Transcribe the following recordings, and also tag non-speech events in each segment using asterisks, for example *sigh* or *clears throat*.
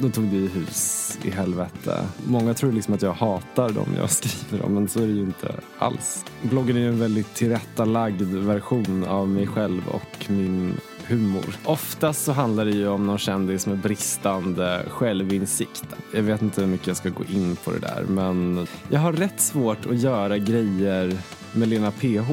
Då tog vi hus i helvete. Många tror liksom att jag hatar dem jag skriver om, men så är det ju inte alls. Bloggen är ju en väldigt tillrättalagd version av mig själv och min humor. Oftast så handlar det ju om någon kändis med bristande självinsikt. Jag vet inte hur mycket jag ska gå in på det där, men jag har rätt svårt att göra grejer med Lena PH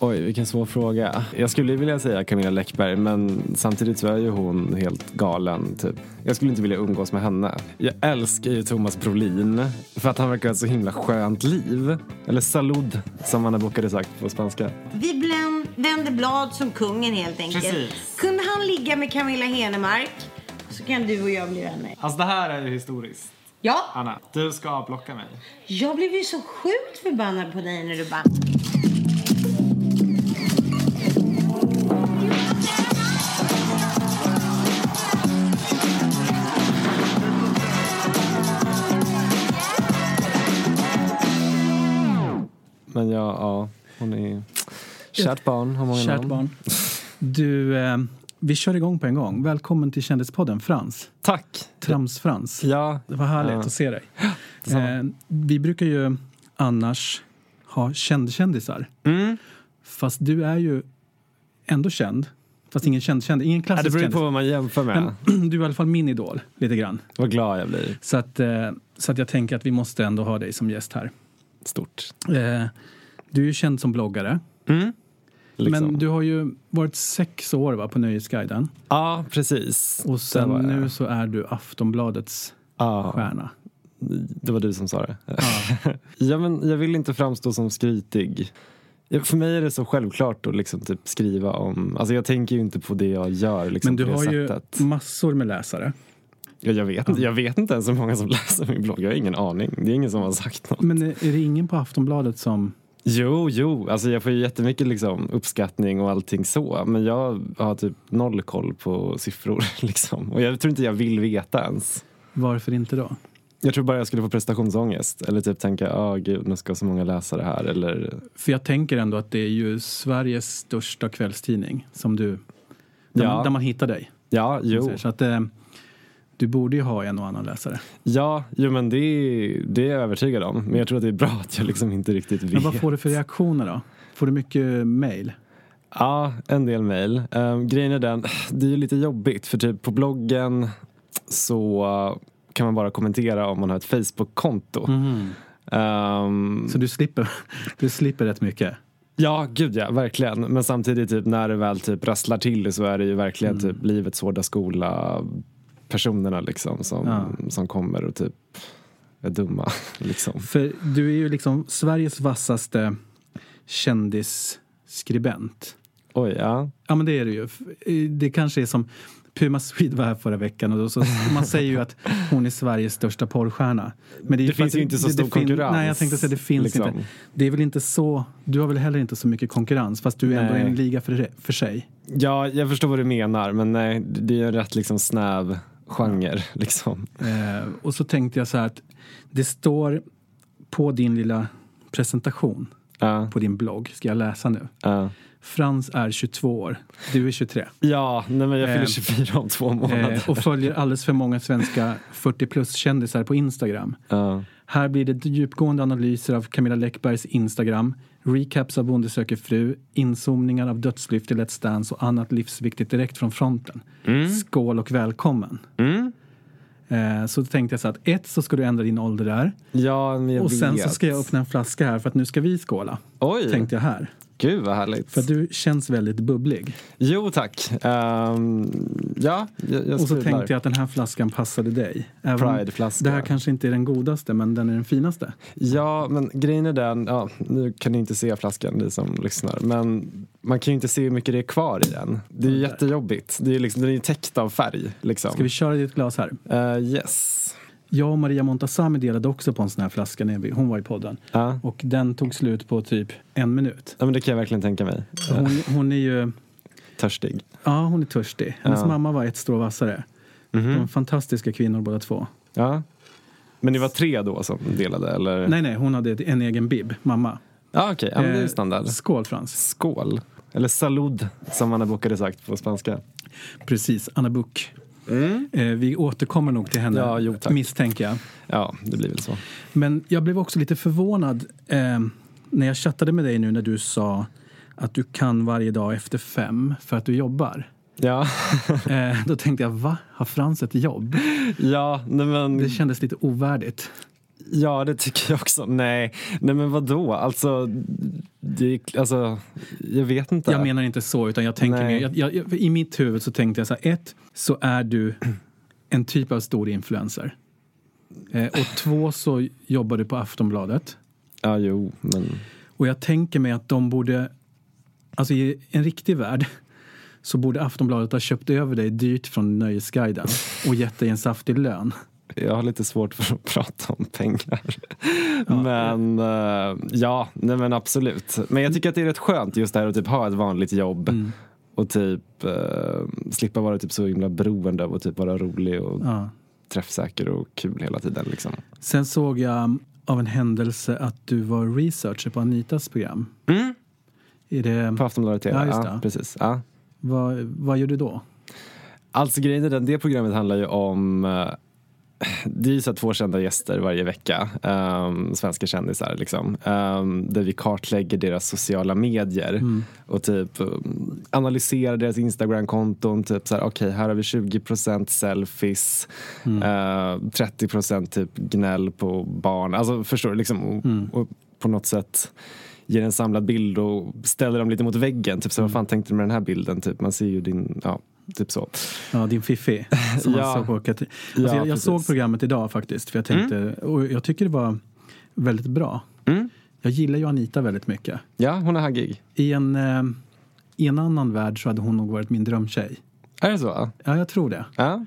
Oj, vilken svår fråga. Jag skulle vilja säga Camilla Läckberg, men samtidigt så är ju hon helt galen. Typ. Jag skulle inte vilja umgås med henne. Jag älskar ju Thomas Brolin för att han verkar ha ett så himla skönt liv. Eller salud, som man brukade sagt på spanska. Vi bländ, vänder blad som kungen helt enkelt. Precis. Kunde han ligga med Camilla Henemark så kan du och jag bli vänner. Alltså det här är ju historiskt. Ja, Anna, du ska blocka mig. jag blev ju så sjukt förbannad på dig när du bara... ja, ja hon är kärt barn, har många Kärt namn. barn. Du, eh, vi kör igång på en gång. Välkommen till Kändispodden, Frans. Tack. Trams-Frans. Ja, Det var härligt Ja. att se dig. Eh, vi brukar ju annars ha kändkändisar. Mm. Fast du är ju ändå känd. Fast ingen känd känd, ingen klassisk det beror ju kändis. på vad man jämför med. Men *clears throat* du är i alla fall min idol, lite grann. Vad glad jag blir. Så att, eh, så att jag tänker att vi måste ändå ha dig som gäst här. Stort. Du är ju känd som bloggare. Liksom. Men du har ju varit sex år va, på Nöjesguiden. Ja, precis. Och sen nu så är du Aftonbladets Ja, stjärna. det var du som sa det. *laughs* Ja. men jag vill inte framstå som skrytig. Ja, För mig är det så självklart att liksom typ skriva om... Alltså jag tänker ju inte på det jag gör liksom Men du har ju massor med läsare. Ja, jag, vet inte, jag vet inte ens hur många som *laughs* läser min blogg. Jag har ingen aning. Det är ingen som har sagt något. Men är det ingen på Aftonbladet som... Jo, jo. Alltså jag får ju jättemycket liksom uppskattning och allting så. Men jag har typ noll koll på siffror. *laughs* Liksom. Och jag tror inte jag vill veta ens. Varför inte då? Jag tror bara jag skulle få prestationsångest. Eller typ tänka, ja gud, nu ska så många läsa det här. Eller, För jag tänker ändå att det är ju Sveriges största kvällstidning som du... Där, Ja. man, där man hittar dig. ja, jo. Så att eh, du borde ju ha en och annan läsare. Ja, jo, men det, det är jag övertygad om. Men jag tror att det är bra att jag liksom inte riktigt vet. Men vad får du för reaktioner då? Får du mycket mail? Ja, en del mejl. Um, grejen är den, det är ju lite jobbigt för typ på bloggen så kan man bara kommentera om man har ett Facebook-konto. Ehm, Så du slipper, du slipper rätt mycket? ja, gud ja, verkligen. Men samtidigt typ när det väl typ rasslar till så är det ju verkligen typ livets hårda skola personerna liksom som, Ja. som kommer och typ är dumma. *laughs* Liksom. För du är ju liksom Sveriges vassaste kändisskribent. Oj, ja. Ja men det är det ju. Det kanske är som Puma Swede var här förra veckan och då så, man säger ju att hon är Sveriges största porrstjärna. Men Det för finns ju inte så stor fin- konkurrens, Nej, jag tänkte säga det finns liksom. inte. Det är väl inte så, du har väl heller inte så mycket konkurrens fast du är ändå Nej. en liga för, för sig. Ja, jag förstår vad du menar men nej, det är en rätt liksom snäv genre *laughs* liksom. Eh, och så tänkte jag så här att det står på din lilla presentation Ja, på din blogg, ska jag läsa nu. ja. Frans är 22 år, du är 23. Ja, nej men jag fyller Eh, 24 om två månader. Eh, och följer alldeles för många svenska 40 plus-kändisar på Instagram. Ja. Här blir det djupgående analyser av Camilla Läckbergs Instagram, recaps av Bonde söker fru, inzoomningar av dödslyft i Let's Dance och annat livsviktigt direkt från fronten. Skål och välkommen! Mm. Eh, så tänkte jag så att ett så ska du ändra din ålder där Ja, men jag och sen vet. så ska jag öppna en flaska här för att nu ska vi skåla. Oj, Tänkte jag här. Gud vad härligt. För du känns väldigt bubblig. Jo tack. Ehm, ja, jag, jag Och så tänkte jag att den här flaskan passade dig. Prideflaska. Det här kanske inte är den godaste men den är den finaste. Ja, men grejen är den, ja, nu kan ni inte se flaskan ni som lyssnar, men man kan ju inte se hur mycket det är kvar i den. Det är ju jättejobbigt. Det är liksom, den är ju täckt av färg. Liksom. Ska vi köra i ett glas här? Eh, yes. Jag och Maria Montazami delade också på en sån här flaska när vi- hon var i podden. Ja. Och den tog slut på typ en minut. ja, men det kan jag verkligen tänka mig. Hon, hon är ju, Törstig. ja hon är törstig. Hennes Ja. mamma var ett strå vassare. De är fantastiska kvinnor båda två. Ja. Men ni var tre då som delade, eller? Nej nej, hon hade en egen bib, mamma. Ja, okej. Ja, men det är Eh, standard. Skål Frans. Skål. Eller salud, som Anna Book hade sagt på spanska. Precis, Anna Buck. Eh, vi återkommer nog till henne, Mm. Ja, jo, misstänker jag. Ja, det blir väl så. Men jag blev också lite förvånad eh, när jag chattade med dig nu när du sa att du kan varje dag efter fem för att du jobbar. Ja, *laughs* Eh, då tänkte jag, va? Har Frans ett jobb? ja, nej men... Det kändes lite ovärdigt. Ja, det tycker jag också. Nej, nej men vadå? Alltså, det, alltså, jag vet inte. Jag menar inte så, utan jag tänker mer, jag, jag, jag, i mitt huvud så tänkte jag så här, ett, så är du en typ av stor influencer. Eh, och två, så jobbar du på Aftonbladet. Ja, jo, men... Och jag tänker mig att de borde, alltså i en riktig värld, så borde Aftonbladet ha köpt över dig dyrt från Nöjesguiden och gett dig en saftig lön. Jag har lite svårt för att *laughs* prata om pengar. men eh, ja, nej men absolut. Men jag tycker att det är rätt skönt just det här att typ ha ett vanligt jobb. Mm. Och typ eh, slippa vara typ så himla beroende av att typ vara rolig och Ja. träffsäker och kul hela tiden. Liksom. Sen såg jag av en händelse att du var researcher på Anitas program. Mm. Är det, På Aftonbladet TV. Ja, just ja, precis. Ja. vad, vad gör du då? Alltså grejen är den, det programmet handlar ju om eh, det är så här två kända gäster varje vecka, um, svenska kändisar liksom. Um, där vi kartlägger deras sociala medier och typ um, analyserar deras Instagram-konton. Typ så här, okej här har vi 20% selfies, Mm. eh, 30% typ gnäll på barn. Alltså förstår du? Liksom, och, Mm. och på något sätt ger en samlad bild och ställer dem lite mot väggen. Typ så, Mm. vad fan tänkte du med den här bilden? Typ, man ser ju din, ja, typ så. Ja, din Fiffi. Som Ja. såg på Katri- Ja, alltså jag, jag såg programmet idag faktiskt. För jag tänkte, och jag tycker det var väldigt bra. Mm. Jag gillar ju Anita väldigt mycket. Ja, hon är haggig. I en, eh, I en annan värld så hade hon nog varit min drömtjej. Är det så? Ja, jag tror det. Ja.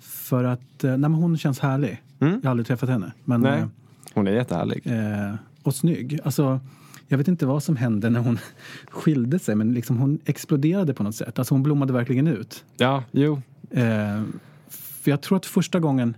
För att eh, nej, men hon känns härlig. Mm. Jag har aldrig träffat henne. Men, Nej. Hon är jättehärlig. eh, och snygg. Alltså, jag vet inte vad som hände när hon *laughs* skilde sig men liksom hon exploderade på något sätt. Alltså hon blommade verkligen ut. Ja, jo. Eh, för jag tror att första gången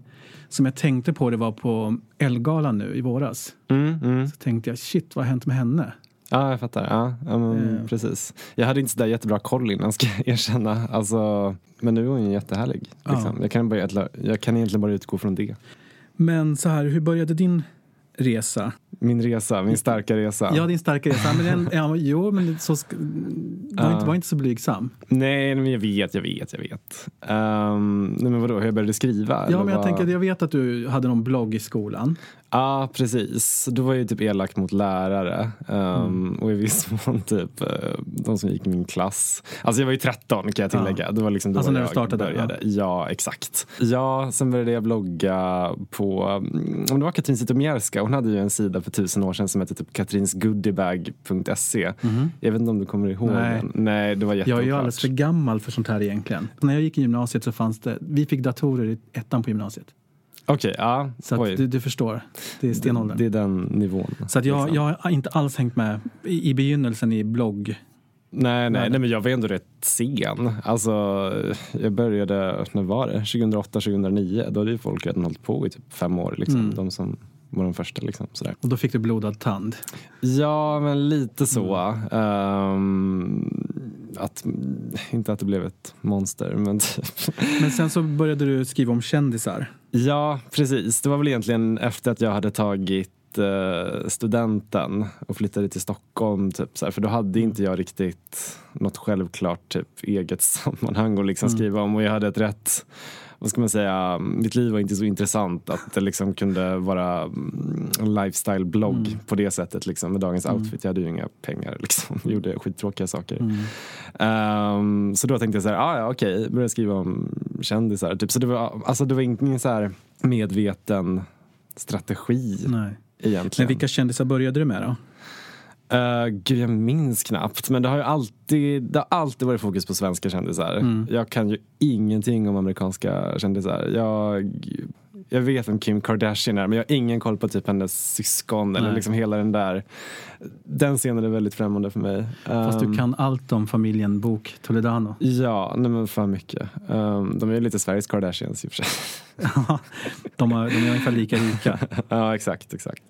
som jag tänkte på det var på Elgalan nu i våras. Mm, mm. Så tänkte jag, shit vad har hänt med henne? Ja, jag fattar. Ja, ja, men, Eh. precis. Jag hade inte så där jättebra koll innan, ska jag *laughs* erkänna. Alltså, men nu är hon ju jättehärlig. Ja. Liksom. Jag, kan bara, jag kan egentligen bara utgå från det. Men så här, hur började din resa? Min resa, min starka resa. Ja, din starka resa. Men den, ja, jo, men så, var, inte, var inte så blygsam. Nej, men jag vet, jag vet, jag vet. Um, nej, men vadå, hur jag började skriva? Ja, men jag vad? tänker, jag vet att du hade någon blogg i skolan. Ja, precis. Då var ju typ elak mot lärare. Um, Mm. Och i viss *laughs* mån typ eh, de som gick i min klass. Alltså jag var ju 13 kan jag tillägga. Det var liksom då Alltså när du jag startade, började. Ja. exakt. Ja, sen började jag blogga på, mm, om det var Katrin Zytomierska, hon hade ju en sida för tusen år sedan som hette typ katrinsgoodiebag.se. Jag vet inte om du kommer ihåg Nej. den? Nej, det var Jag är ju jätteoklart. alldeles för gammal för sånt här egentligen. När jag gick i gymnasiet så fanns det, vi fick datorer i ettan på gymnasiet. Okej, ja. Så du, du förstår, det är stenåldern. Det är den nivån. så att jag, liksom. jag har inte alls hängt med i, i begynnelsen i blogg. Nej, nej, nej, men jag var ändå rätt sen. Alltså, jag började, när var det? 2008, 2009. Då hade ju folk redan hållit på i typ fem år. Liksom. Mm. De som var de första. Liksom, sådär. Och då fick du blodad tand. Ja, men lite så. Ehm, att, inte att det blev ett monster, men typ. Men sen så började du skriva om kändisar. Ja, precis. Det var väl egentligen efter att jag hade tagit eh, studenten och flyttade till Stockholm. Typ, så här, för då hade inte jag riktigt något självklart typ, eget *laughs* sammanhang att liksom skriva om. Och jag hade ett rätt, vad ska man säga, mitt liv var inte så intressant att det liksom kunde vara mm, en lifestyle-blogg på det sättet. Liksom, med dagens outfit. Jag hade ju inga pengar. *laughs* Liksom. Jag gjorde skittråkiga saker. Ehm, så då tänkte jag så här, ah, ja okej, började skriva om kändisar. Typ. Så det var, alltså, det var ingen så här medveten strategi Nej. egentligen. Men vilka kändisar började du med då? Uh, gud, jag minns knappt. Men det har ju alltid, det har alltid varit fokus på svenska kändisar. Mm. Jag kan ju ingenting om amerikanska kändisar. Jag, jag vet vem Kim Kardashian är men jag har ingen koll på typ hennes syskon eller liksom hela den där. Den scenen är väldigt främmande för mig. Fast Um, du kan allt om familjen Bok Toledano. Ja, nej men för mycket. Um, de är ju lite Sveriges Kardashians i och för sig. *laughs* de, har, de är ungefär lika rika. *laughs* ja, exakt, exakt.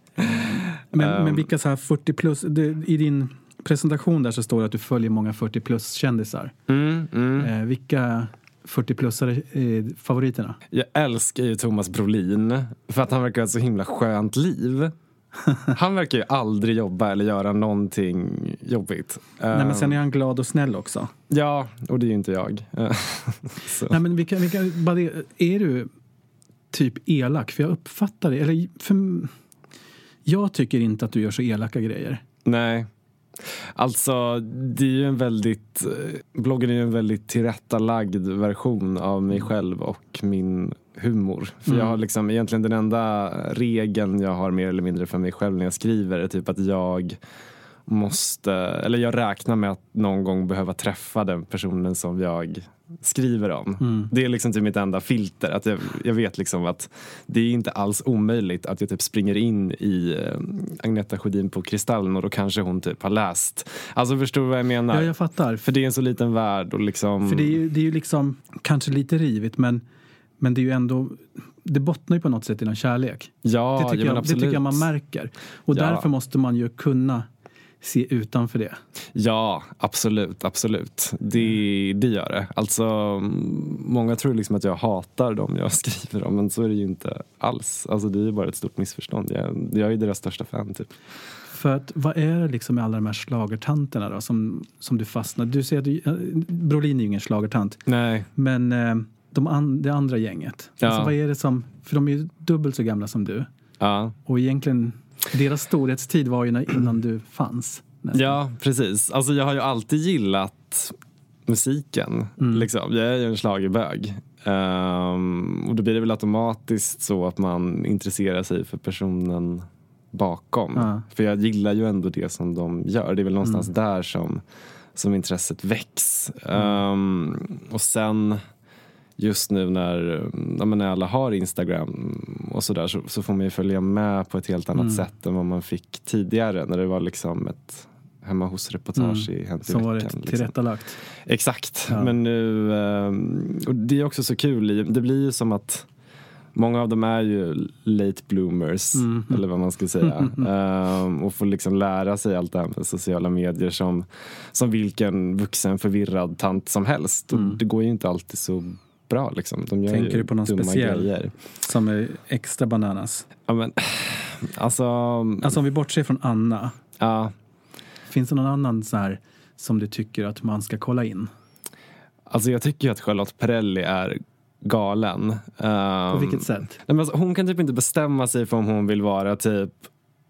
Men, Ehm. men vilka så här 40 plus, det, i din presentation där så står det att du följer många 40 plus kändisar. Mm, mm. Eh, vilka 40-plussare är favoriterna? Jag älskar ju Thomas Brolin för att han verkar ha ett så himla skönt liv. *laughs* Han verkar ju aldrig jobba eller göra någonting jobbigt. Nej, men sen är Ehm, han glad och snäll också. Ja, och det är ju inte jag. *laughs* Nej, men vilka, vilka, bara det, är du typ elak? För jag uppfattar det. Eller för, jag tycker inte att du gör så elaka grejer. Nej. Alltså, det är ju en väldigt... eh, Bloggen är ju en väldigt tillrättalagd version av mig själv och min humor. För jag har liksom egentligen den enda regeln jag har mer eller mindre för mig själv när jag skriver är typ att jag måste, eller jag räknar med att någon gång behöva träffa den personen som jag skriver om. Det är liksom typ mitt enda filter. Att jag, jag vet liksom att det är inte alls omöjligt att jag typ springer in i eh, Agneta Sjödin på Kristallen och då kanske hon typ har läst. Alltså förstår du vad jag menar? Ja, jag fattar. För det är en så liten värld och liksom... För det är ju, det är ju liksom kanske lite rivigt men, men det är ju ändå det bottnar ju på något sätt i någon kärlek. ja, det, tycker ja, jag, det tycker jag man märker. Och Ja. därför måste man ju kunna se utanför det. Ja, absolut, absolut. Det, det gör det. Alltså, mm, många tror liksom att jag hatar dem jag *laughs* skriver om, men så är det ju inte alls. Alltså, det är ju bara ett stort missförstånd. Jag, jag är deras största fan, typ. För att vad är det liksom med alla de här schlagertanterna då som, som du fastnar? Du säger att du, eh, Brolin är ju ingen schlagertant. Nej. Men eh, de an, det andra gänget, Ja. alltså, vad är det som, för de är ju dubbelt så gamla som du. Ja. Och egentligen, deras storhetstid var ju innan du fanns. nästan. ja, precis. Alltså, jag har ju alltid gillat musiken. Liksom. Jag är ju en schlagerbög. Ehm, och då blir det väl automatiskt så att man intresserar sig för personen bakom. Ja. För jag gillar ju ändå det som de gör. Det är väl någonstans där som, som intresset väcks. Ehm, och sen just nu när, ja, när alla har Instagram och sådär så, så får man ju följa med på ett helt annat sätt än vad man fick tidigare när det var liksom ett hemma hos-reportage i Hänt i Som veckan. varit liksom. tillrättalagt. Exakt. Ja. Men nu, ehm, och det är också så kul, det blir ju som att Många av dem är ju late bloomers, Mm. eller vad man ska säga. *laughs* Ehm, och får liksom lära sig allt det här med sociala medier som, som vilken vuxen förvirrad tant som helst. Och det går ju inte alltid så bra. Liksom. De gör. Tänker du på någon speciell? grejer. Som är extra bananas. Ja, men, alltså, Alltså om vi bortser från Anna. ja, Finns det någon annan så här som du tycker att man ska kolla in? alltså jag tycker ju att Charlotte Perrelli är galen. På Ehm, vilket sätt? Nej, men alltså, hon kan typ inte bestämma sig för om hon vill vara typ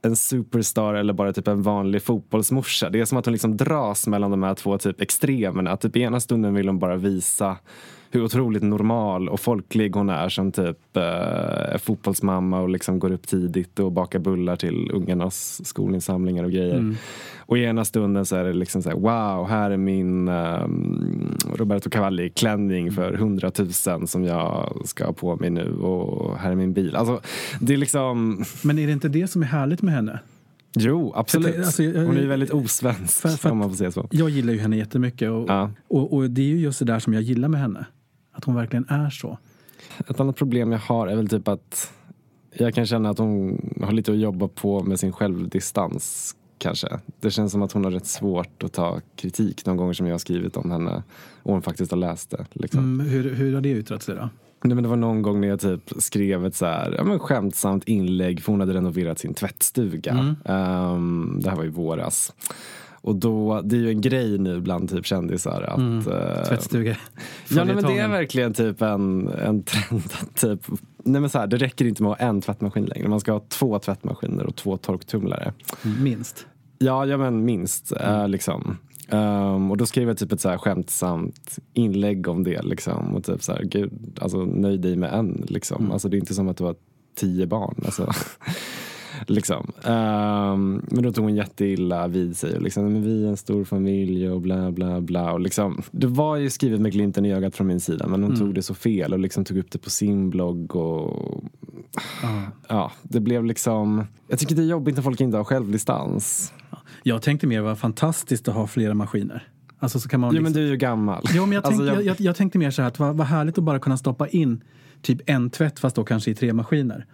en superstar eller bara typ en vanlig fotbollsmorsa. Det är som att hon liksom dras mellan de här två typ extremerna. Typ ena stunden vill hon bara visa hur otroligt normal och folklig hon är som typ eh, fotbollsmamma och liksom går upp tidigt och bakar bullar till ungarnas skolinsamlingar och grejer. Mm. Och i ena stunden så är det liksom så här, wow, här är min um, Roberto Cavalli-klänning för hundratusen som jag ska ha på mig nu och här är min bil. Alltså, det är liksom... Men är det inte det som är härligt med henne? Jo, absolut. Alltså, jag- hon är ju väldigt osvensk För- för om man får säga så. Jag gillar ju henne jättemycket och, Ja. och, och det är ju just det där som jag gillar med henne. Att hon verkligen är så. Ett annat problem jag har är väl typ att jag kan känna att hon har lite att jobba på med sin självdistans kanske. Det känns som att hon har rätt svårt att ta kritik de gånger som jag har skrivit om henne och hon faktiskt har läst det. Liksom. Mm, hur, hur har det yttrat sig då? Nej, men det var någon gång när jag typ skrev ett så här, ja, men skämtsamt inlägg för hon hade renoverat sin tvättstuga. Mm. Ehm, det här var i våras. Och då, det är ju en grej nu bland typ kändisar att... Mm. eh, Tvättstuga. Ja, nej, men det är verkligen typ en, en trend. att Typ, nej, men så här, det räcker inte med att ha en tvättmaskin längre. Man ska ha två tvättmaskiner och två torktumlare. Minst. Ja, ja men minst. eh, liksom. Ehm, och då skrev jag typ ett så här skämtsamt inlägg om det. Liksom. Och typ så här, gud, alltså nöj dig med en. Liksom. Alltså, det är inte som att du har tio barn. Alltså. Liksom. Ehm, men då tog hon jätteilla vid sig. Och liksom, men vi är en stor familj och bla bla bla. Och liksom, det var ju skrivet med glimten i ögat från min sida. Men hon tog det så fel och liksom tog upp det på sin blogg. Och ja, det blev liksom... Jag tycker det är jobbigt när folk inte har självdistans. Jag tänkte mer vad fantastiskt att ha flera maskiner. Alltså så kan man Jo men liksom... du är ju gammal. Jo, men jag, Alltså, tänkte, jag... Jag, jag tänkte mer så här att vad, vad härligt att bara kunna stoppa in typ en tvätt fast då kanske i tre maskiner.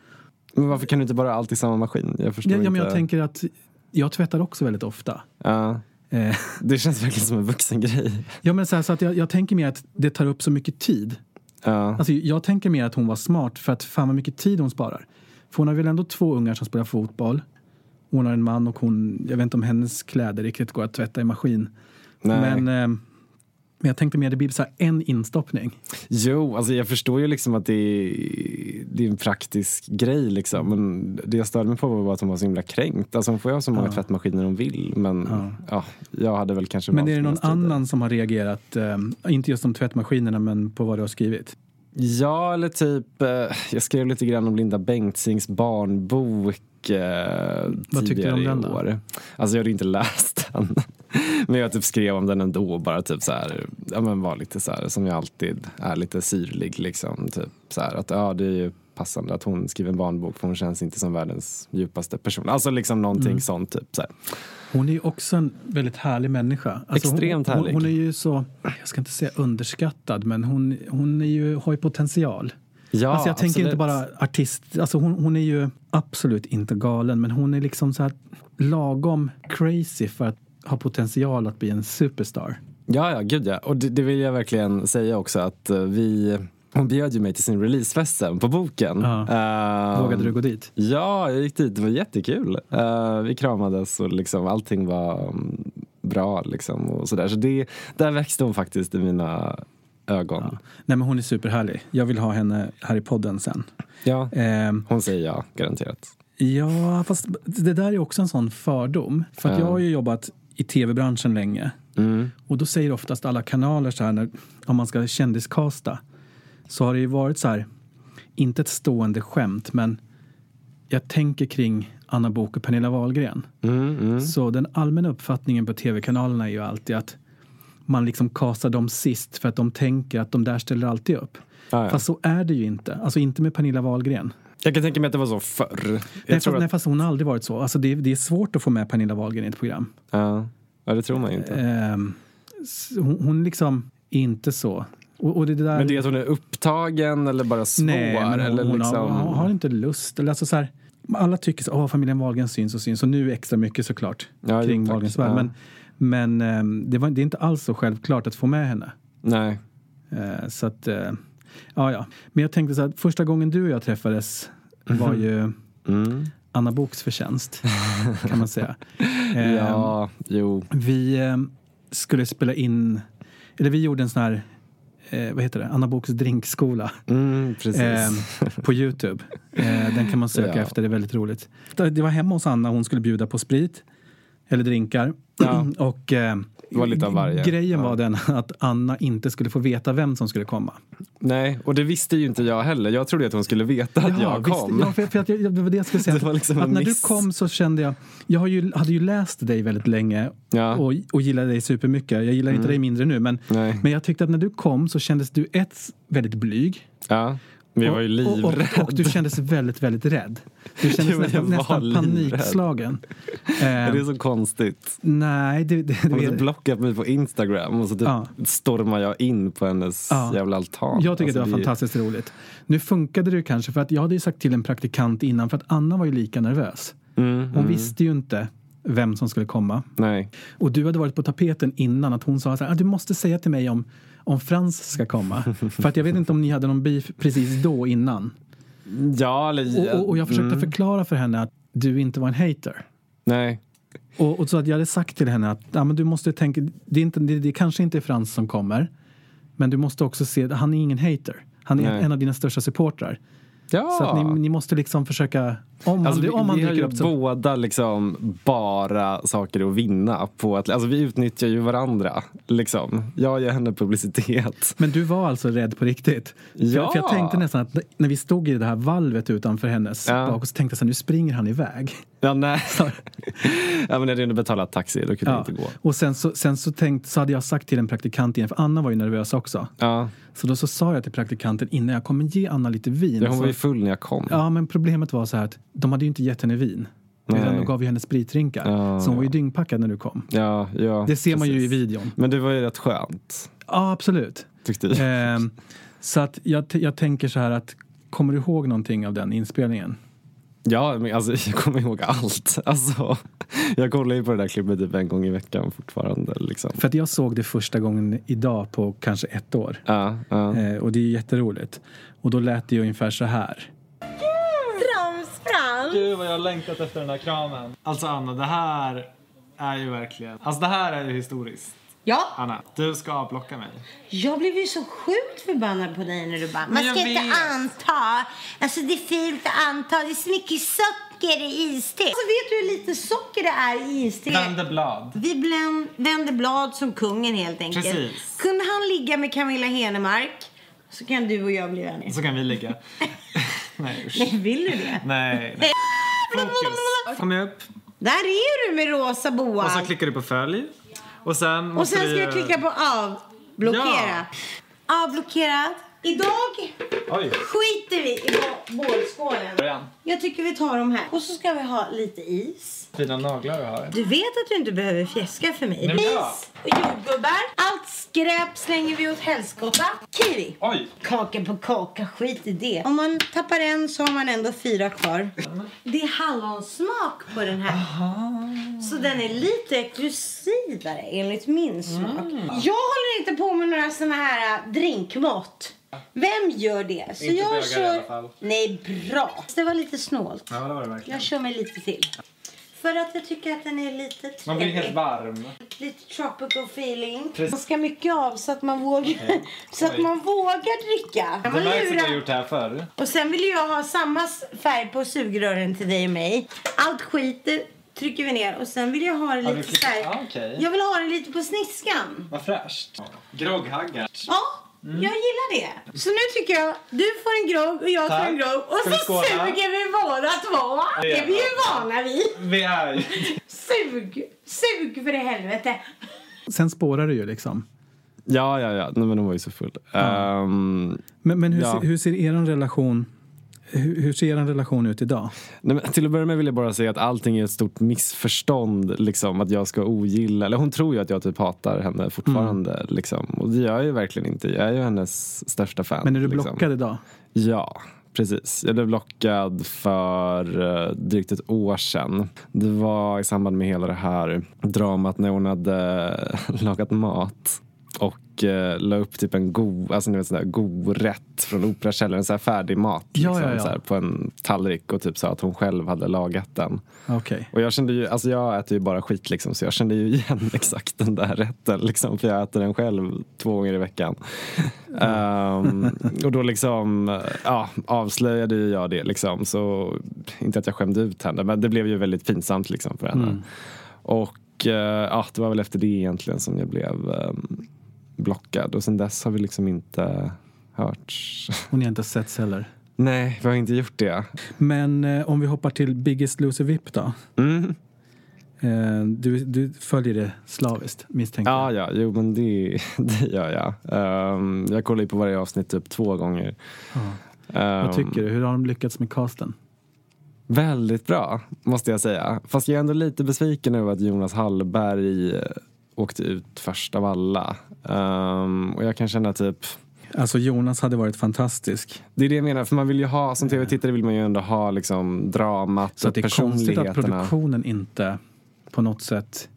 Men varför kan du inte bara ha allt i samma maskin? Jag förstår Ja, ja, men jag tänker att jag tvättar också väldigt ofta. Ja, Eh, det känns verkligen som en vuxen grej. ja, men så, här, så att jag, jag tänker mer att det tar upp så mycket tid. Ja. Alltså, jag tänker mer att hon var smart för att fan vad mycket tid hon sparar. För hon har väl ändå två ungar som spelar fotboll. Hon har en man och hon, jag vet inte om hennes kläder riktigt går att tvätta i maskin. Nej. Men, eh, men jag tänkte mer det blir så en instoppning. Jo, alltså jag förstår ju liksom att det är, det är en praktisk grej liksom. Men det jag störde mig på var att hon var så himla kränkt. Alltså hon får ju ha så många Ja. tvättmaskiner hon vill. Men ja. jag hade väl kanske Men är det någon annan som har reagerat, eh, inte just om tvättmaskinerna men på vad du har skrivit? Ja, eller typ, eh, jag skrev lite grann om Linda Bengtzings barnbok eh, Vad tyckte du om den då? år. Alltså jag hade inte läst *laughs* den. Men jag typ skrev om den ändå, bara typ så här, ja men var lite så här, som jag alltid är lite syrlig liksom. Typ så här, att ja det är ju passande att hon skriver en barnbok för hon känns inte som världens djupaste person. Alltså liksom någonting Mm. sånt typ så här. Hon är ju också en väldigt härlig människa. Alltså Extremt hon, härlig. Hon, hon är ju så, jag ska inte säga underskattad, men hon, hon är ju, har ju potential. Ja, alltså jag tänker absolut. inte bara artist, alltså hon, hon är ju absolut inte galen, men hon är liksom så här lagom crazy för att ha potential att bli en superstar. Ja, ja, gud ja. Och det, det vill jag verkligen säga också att eh, vi hon bjöd ju mig till sin releasefest sen på boken. Ja. Ehm, Vågade du gå dit? Ja, jag gick dit. Det var jättekul. Eh, vi kramades och liksom allting var mm, bra. Liksom, och sådär. Så det, där växte hon faktiskt i mina ögon. Ja. Nej men hon är superhärlig. Jag vill ha henne här i podden sen. Ehm, Hon säger ja, garanterat. Ja, fast det där är också en sån fördom. För att Ja. jag har ju jobbat i tv-branschen länge. Mm. Och då säger oftast alla kanaler så här, när, om man ska kändiskasta, så har det ju varit så här, inte ett stående skämt, men jag tänker kring Anna Book och Pernilla Wahlgren. Mm, mm. Så den allmänna uppfattningen på tv-kanalerna är ju alltid att man liksom kastar dem sist för att de tänker att de där ställer alltid upp. Ja, ja. Fast så är det ju inte. Alltså inte med Pernilla Wahlgren. Jag kan tänka mig att det var så förr. Jag Nej, fast, nej, att, fast hon har aldrig varit så. Alltså det, det är svårt att få med Pernilla Wahlgren i ett program. ja. ja, det tror man ju inte. S- hon, hon liksom är inte så. Och, och det där, Men det är att hon är upptagen eller bara svår? nej, men hon, eller hon liksom... har, har inte lust. Eller alltså så här, alla tycker så, åh, familjen Wahlgren syns och syns. Och nu extra mycket såklart Ja, kring. Wahlgrens värld. Ja. Men, men ehm, det, var, det är inte alls så självklart att få med henne. Nej. Eh, så att, eh, ja, ja. Men jag tänkte så här, första gången du och jag träffades var ju Mm. Anna Boks förtjänst, kan man säga. *laughs* Ehm, Ja, jo. Vi eh, skulle spela in, eller vi gjorde en sån här, eh, vad heter det, Anna Boks drinkskola Mm, eh, på Youtube. Eh, den kan man söka Ja. efter, det är väldigt roligt. Det det var hemma hos Anna, hon skulle bjuda på sprit. eller drinkar. Ja. *clears throat* och eh, Det var lite av varje. grejen Ja. var den att Anna inte skulle få veta vem som skulle komma. Nej, och det visste ju inte jag heller. Jag trodde att hon skulle veta att jag visst, kom. ja, för, för att jag, det var det jag skulle säga. *laughs* Liksom att en när miss. du kom så kände jag, jag har ju, hade ju läst dig väldigt länge Ja. och, och gillade dig supermycket. Jag gillar inte dig mindre nu men, Nej. men jag tyckte att när du kom så kändes du ett, väldigt blyg. Ja, vi var ju och, och, och, och du kändes väldigt, väldigt rädd. Du kändes *laughs* men jag nästan, nästan livrädd. panikslagen. *laughs* Det är Eh, så konstigt. nej, det, det, Hon hade det, blockat mig på Instagram och så typ Ja. stormar jag in på hennes Ja. jävla altan. Jag tycker Alltså, det var fantastiskt roligt. Nu funkade det ju kanske för att jag hade ju sagt till en praktikant innan för att Anna var ju lika nervös. Mm, Hon visste ju inte vem som skulle komma. Nej. Och du hade varit på tapeten innan att hon sa så här, ah, du måste säga till mig om, om Frans ska komma. för att jag vet inte om ni hade någon beef precis då innan. Ja, eller... Och, och, jag försökte mm, förklara för henne att du inte var en hater. Nej. Och, och så att jag hade sagt till henne att ja, men du måste tänka, det, är inte, det, det kanske inte är Frans som kommer. Men du måste också se, han är ingen hater. Han är Nej. en av dina största supportrar. Ja. Så att ni, ni måste liksom försöka, om Alltså, vi, om han vi har ju så... båda liksom bara saker att vinna på att, alltså vi utnyttjar ju varandra liksom. Jag ger henne publicitet. Men du var alltså rädd på riktigt? Ja. För, för jag tänkte nästan att när vi stod i det här valvet utanför hennes Ja. bak och så tänkte jag så här, nu springer han iväg. Ja, nej. *laughs* *laughs* ja, men när du betalat taxi, då kunde jag inte gå. Och sen, så, sen så, tänkt, så hade jag sagt till en praktikant igen, för Anna var ju nervös också. Ja, Så då så sa jag till praktikanten innan jag kommer ge Anna lite vin. ja, hon var ju full när jag kom. ja men problemet var så här att de hade ju inte gett henne vin. Utan de gav ju henne spritdrinkar. Ja. Så hon var ju dyngpackad när du kom. Ja, ja, Det ser man ju i precis. videon. Men det var ju rätt skönt, Ja, absolut. tyckte jag. Ehm, så att jag, jag tänker så här att, kommer du ihåg någonting av den inspelningen? Ja, men alltså, *laughs* jag kommer ihåg allt. Alltså, *laughs* jag kollar ju på det där klippet typ en gång i veckan fortfarande. Liksom. För att jag såg det första gången idag på kanske ett år. Ja, ja. Eh, och det är ju jätteroligt. Och då lät det ju ungefär så här. Gud vad jag har längtat efter den här kramen. Alltså Anna, det här är ju verkligen... Alltså det här är ju historiskt. Ja, Anna, du ska avblocka mig. jag blev ju så sjukt förbannad på dig när du bara, man Men jag ska inte vet. anta, alltså det är fint att anta, det är så mycket socker i iste. Alltså vet du hur lite socker det är i iste? Vänder blad. Vi bländ, vänder blad som kungen helt enkelt. Precis. Kunde han ligga med Camilla Henemark så kan du och jag bli vänner. Så kan vi ligga. *laughs* Nej usch. Nej, vill du det? Nej. nej. Fokus. Kom upp. Där är du med rosa boa. Och så klickar du på följ. Och sen Och sen ska du... jag klicka på avblockera. Avblockerad. Idag Oj. skiter vi i bo- bålskålen. Jag tycker vi tar dem här. Och så ska vi ha lite is. Fina naglar du har. Du vet att du inte behöver fjäska för mig. Nej. Is och jordgubbar. Allt skräp slänger vi åt helskotta. Kiwi. Oj. Kaka på kaka, skit i det. Om man tappar en så har man ändå fyra kvar. Det är hallonsmak på den här. Så den är lite exklusivare enligt min smak. Jag håller inte på med några såna här äh, drinkmått. Vem gör det? Så Inte jag bögar i kör... alla fall. Nej, bra. Det var lite snålt. Ja, det var det verkligen. Jag kör mig lite till. För att jag tycker att den är lite trevlig. Man blir helt varm. Lite tropical feeling. Precis. Man ska mycket av så att man vågar, *laughs* så att man vågar dricka. Det Man märks att du har gjort det här förr. Och sen vill jag ha samma färg på sugrören till dig och mig. Allt skit det trycker vi ner och sen vill jag ha det lite klickar- så här. ja, okej. Jag vill ha det lite på sniskan. Vad fräscht. Grogghaggat. Ja, jag gillar det. Så nu tycker jag, du får en grogg och jag får Tack. en grogg. Och Ska så skåla? suger vi båda två. Det Det är vi ju vana vid. Vi är. Sug, sug för i helvete. Sen spårar det ju liksom. ja, ja, ja. Nej, men hon var ju så full. Ehm, Men, men hur, Ja. ser, hur ser er relation hur, ser er relation ut idag? Nej, till att börja med vill jag bara säga att allting är ett stort missförstånd. Liksom, att jag ska ogilla, eller hon tror ju att jag typ hatar henne fortfarande. Liksom. Och det gör jag ju verkligen inte. Jag är ju hennes största fan. Men är du liksom. blockad idag? Ja, precis. Jag blev blockad för uh, drygt ett år sedan. Det var i samband med hela det här dramat när hon hade *laughs* lagat mat. Och uh, la upp typ en god, alltså ni vet sån där god rätt från Operakällaren, här färdig mat. Ja, liksom, ja, ja. Så här, på en tallrik och typ sa att hon själv hade lagat den. Okej. Och jag kände ju, alltså jag äter ju bara skit liksom så jag kände ju igen *laughs* exakt den där rätten liksom för jag äter den själv två gånger i veckan. Ehm, och då liksom, ja, avslöjade ju jag det liksom så, inte att jag skämde ut henne men det blev ju väldigt pinsamt liksom för henne. Och eh, ja, det var väl efter det egentligen som jag blev eh, blockad. Och sen dess har vi liksom inte hörts. Och ni har inte setts heller. Nej, vi har inte gjort det. Men eh, om vi hoppar till Biggest Loser VIP då. Mm. Eh, du, du följer det slaviskt misstänker Ja, jag. ja, jo men det, *laughs* det gör jag. Ehm, jag kollar ju på varje avsnitt typ två gånger. Ehm, Vad tycker du? Hur har de lyckats med casten? Väldigt bra, måste jag säga. Fast jag är ändå lite besviken över att Jonas Hallberg åkte ut först av alla. Ehm, och jag kan känna typ, Alltså Jonas hade varit fantastisk. det är det jag menar, för man vill ju ha, som tv-tittare vill man ju ändå ha liksom dramat Så och det är konstigt att produktionen inte på något sätt...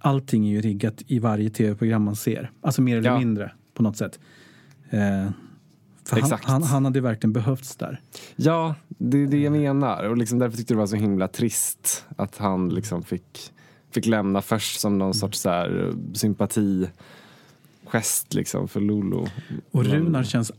Allting är ju riggat i varje tv-program man ser. Alltså mer eller Ja. mindre på något sätt. För han, han, han hade verkligen behövts där. Ja, det är det jag menar. Och liksom därför tyckte jag det var så himla trist att han liksom fick, fick lämna först som någon sorts så här sympatigest liksom för Lolo. Och Runar känns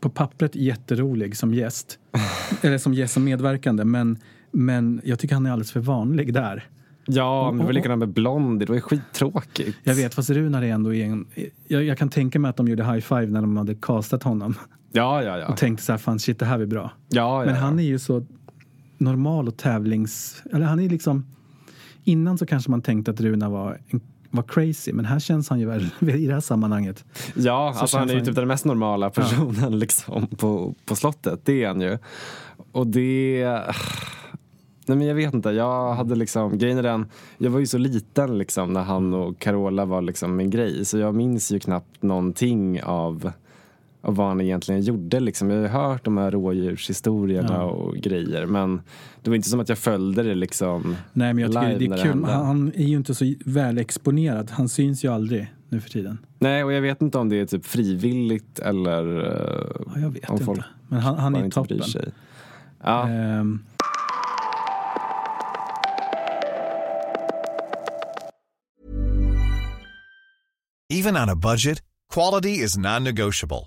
på pappret jätterolig som gäst. *laughs* Eller som gäst som medverkande. Men, men jag tycker han är alldeles för vanlig där. Ja, men det var likadant med Blondie. Det var ju skittråkigt. Jag vet, fast Runar är ändå en... Jag, jag kan tänka mig att de gjorde high five när de hade castat honom. Ja, ja, ja. Och tänkte så här, fan shit det här blir bra. ja, ja Men han är ju så normal och tävlings... Eller han är liksom... Innan så kanske man tänkte att Runa var, en, var crazy, men här känns han ju väl *laughs* i det här sammanhanget. Ja, Så alltså han är ju typ den mest normala personen *laughs* liksom på, på slottet. Det är han ju. Och det... Nej men jag vet inte, jag hade liksom, grejen är den, jag var ju så liten liksom när han och Carola var liksom en grej. Så jag minns ju knappt någonting av, av vad han egentligen gjorde liksom. Jag har ju hört de här rådjurshistorierna Ja. och grejer. Men det var inte som att jag följde det liksom Nej, men jag tycker det är kul. hände. Han, är ju inte så väl exponerad. Han syns ju aldrig nu för tiden. Nej, och jag vet inte om det är typ frivilligt eller eh, Ja, jag vet om inte. folk Men han, han är inte toppen. sig. Ja. Ehm, Even on a budget, quality is non-negotiable.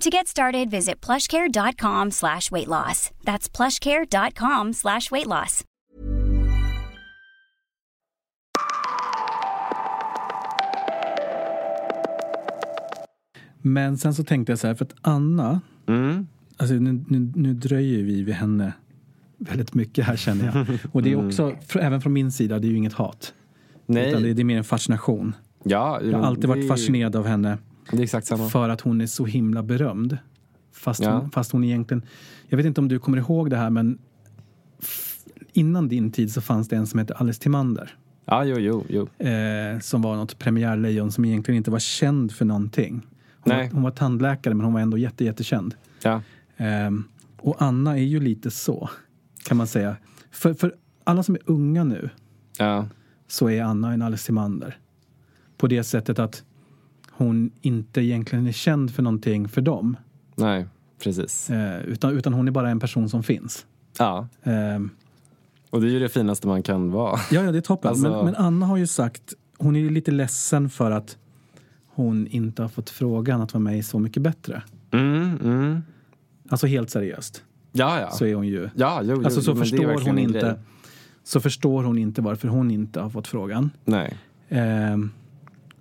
To get started, visit plushcare.com slash weight loss. That's plushcare.com slash weight loss. men sen så tänkte jag så här, för att Anna, Mm. alltså nu, nu, nu dröjer vi vid henne väldigt mycket här känner jag. *laughs* Och det är också, för, även från min sida, det är ju inget hat. Nej. Utan det, det är mer en fascination. Ja, Jag har alltid varit fascinerad av henne. Det är exakt samma. För att hon är så himla berömd. Fast, Ja. hon, fast hon egentligen... Jag vet inte om du kommer ihåg det här men innan din tid så fanns det en som hette Alice Timander. Ja, jo, jo, jo. Eh, som var något premiärlejon som egentligen inte var känd för någonting. Hon, Nej. var, hon var tandläkare men hon var ändå jätte, jättekänd. Ja. Ehm, och Anna är ju lite så, kan man säga. För, för alla som är unga nu Ja. så är Anna en Alice Timander. På det sättet att hon inte egentligen är känd för någonting för dem. Nej, precis. Eh, utan, utan hon är bara en person som finns. Ja. Ehm, Och det är ju det finaste man kan vara. ja, ja, det är toppen. Alltså- Men, men Anna har ju sagt, hon är ju lite ledsen för att hon inte har fått frågan att vara med i Så mycket bättre. Mm, mm. Alltså helt seriöst. Ja, ja. Så är hon ju... Ja, jo, jo, alltså så är förstår hon inte... Så förstår hon inte varför hon inte har fått frågan. Nej. Ehm,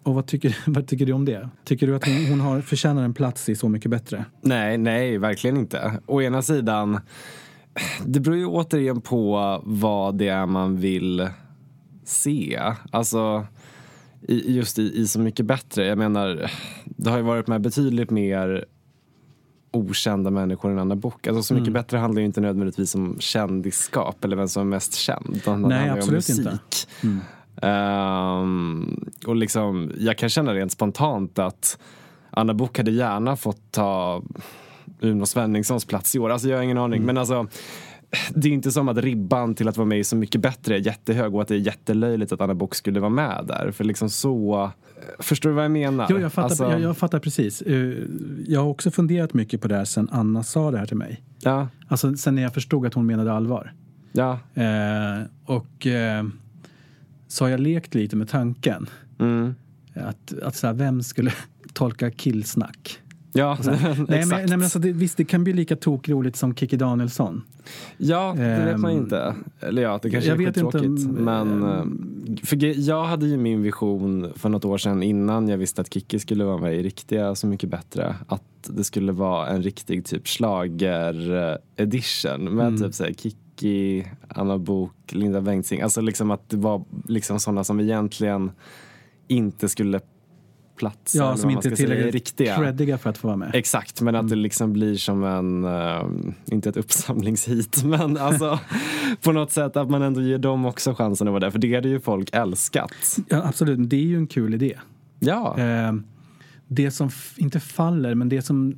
och vad tycker, *laughs* vad tycker du om det? Tycker du att hon, hon har, förtjänar en plats i Så mycket bättre? Nej, nej, verkligen inte. Å ena sidan, det beror ju återigen på vad det är man vill se. Alltså, i, just i, i Så mycket bättre. Jag menar, det har ju varit med betydligt mer okända människor i en annan bok. Alltså Så mycket Mm. bättre handlar ju inte nödvändigtvis om kändisskap eller vem som är mest känd. Nej, handlar ju om absolut inte. Mm. Ehm, och liksom, jag kan känna rent spontant att Anna Book hade gärna fått ta Uno Svenningssons plats i år. Alltså jag har ingen aning. Mm. Men alltså, det är inte som att ribban till att vara med i Så mycket bättre är jättehög och att det är jättelöjligt att Anna Book skulle vara med där. För liksom så... Förstår du vad jag menar? Jo, jag fattar, Alltså, jag, jag fattar precis. Eh, Jag har också funderat mycket på det här sen Anna sa det här till mig. Ja, Alltså sen när jag förstod att hon menade allvar. ja. Eh, och eh, så har jag lekt lite med tanken. Mm. Att, att så här, vem skulle *laughs* tolka killsnack? Ja, här, *laughs* nej, men, exakt. nej, men alltså, det, visst, det kan bli lika tokroligt som Kikki Danielsson. Ja, det vet man Ehm, inte. Eller ja, det kanske jag är vet inte, Men eh, för jag hade ju min vision för något år sedan innan jag visste att Kikki skulle vara med i riktiga Så mycket bättre. Att det skulle vara en riktig typ slager edition med Mm. typ såhär Kikki, Anna Bok, Linda Bengtzing. Alltså liksom att det var liksom sådana som egentligen inte skulle platsa. Ja, som inte är tillräckligt riktiga. creddiga för att få vara med. Exakt, men att det liksom blir som en, eh, inte ett uppsamlingshit, *laughs* men alltså på något sätt att man ändå ger dem också chansen att vara där. För det hade ju folk älskat. Ja, absolut, det är ju en kul idé. Ja, Eh, det som inte faller, men det som...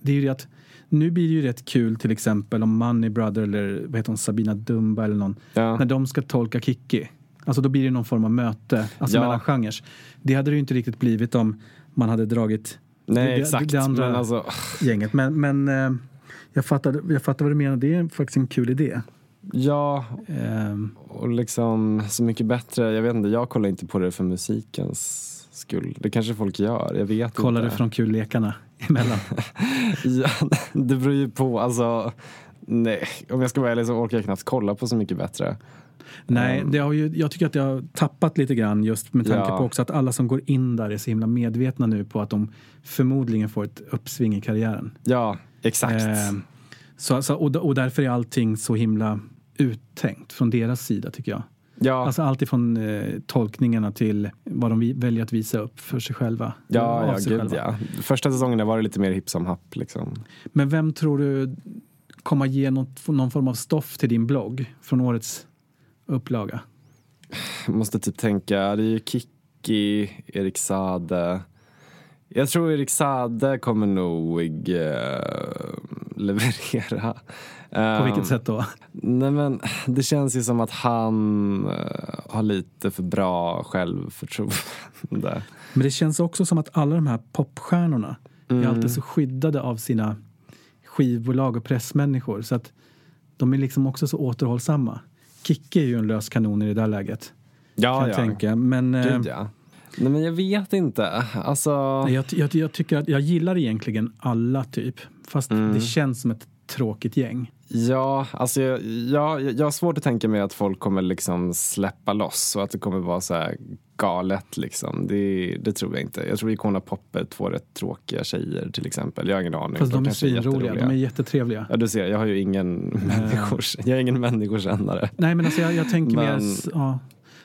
Det är ju det att nu blir det ju rätt kul till exempel om Money Brother eller vad heter hon, Sabina Dumba eller någon. ja. När de ska tolka Kikki. Alltså då blir det någon form av möte, alltså Ja. mellan genrer. Det hade det ju inte riktigt blivit om man hade dragit nej det- exakt. det andra- Men alltså, gänget. Men, men eh, jag, fattar, jag fattar vad du menar, det är faktiskt en kul idé. ja, Ehm, och liksom så mycket bättre. Jag vet inte, jag kollar inte på det för musikens skull. Det kanske folk gör, jag vet kollar du inte. från kullekarna emellan? *laughs* Ja, det beror ju på, alltså Nej, om jag ska vara ärlig så orkar jag knappt kolla på Så mycket bättre. Nej, Ehm. det har ju, jag tycker att det har tappat lite grann just med tanke Ja. på också att alla som går in där är så himla medvetna nu på att de förmodligen får ett uppsving i karriären. Ja, exakt. Ehm, så, så, och, och därför är allting så himla uttänkt från deras sida tycker jag. Ja, Alltså allt ifrån eh, tolkningarna till vad de väljer att visa upp för sig själva. ja, ja sig gud själva. ja. Första säsongen var det lite mer hipp som happ liksom. Men vem tror du kommer ge något, någon form av stoff till din blogg från årets upplaga? Jag måste typ tänka, det är ju Kikki, Erik Sade. Jag tror Erik Sade kommer nog eh, leverera. På Ehm, vilket sätt då? Nej men det känns ju som att han eh, har lite för bra självförtroende. Men det känns också som att alla de här popstjärnorna är Mm. alltid så skyddade av sina skivbolag och pressmänniskor. Så att de är liksom också så återhållsamma. Kicke är ju en lös kanon i det där läget. Ja, kan ja. tänka. Men eh, Gud, ja. Nej men jag vet inte. Alltså, nej, jag, jag, jag tycker att jag gillar egentligen alla typ. Fast Mm. det känns som ett tråkigt gäng. Ja, alltså jag, jag, jag har svårt att tänka mig att folk kommer liksom släppa loss och att det kommer vara så här galet liksom. Det, det tror jag inte. Jag tror Icona Pop är två rätt tråkiga tjejer till exempel. Jag har ingen aning. Fast de är kanske svinroliga. De är jättetrevliga. Ja, du ser, jag har ju ingen, människors, jag är ingen människokännare. Nej men alltså jag, jag tänker mer... Men- s- Ja.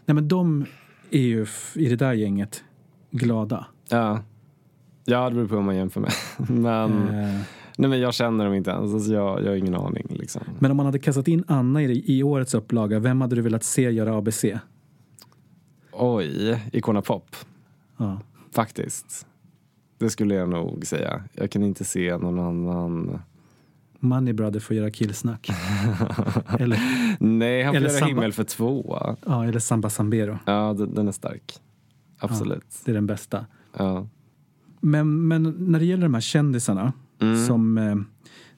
Nej men de är ju i det där gänget glada. Ja. ja, det beror på hur man jämför med. *laughs* Men, Eh, nej, men jag känner dem inte ens. Alltså, jag, jag har ingen aning. Liksom. Men om man hade kastat in Anna i, i årets upplaga, vem hade du velat se göra ABC? Oj, Icona Pop. Ja. Faktiskt. Det skulle jag nog säga. Jag kan inte se någon annan. Money Brother får göra killsnack. *laughs* eller, Nej, han får Eller göra Samba- himmel för två. ja, eller Samba Sambero. Ja, den, den är stark. Absolut. Det är den bästa. Ja. Men, men när det gäller de här kändisarna Mm. som eh,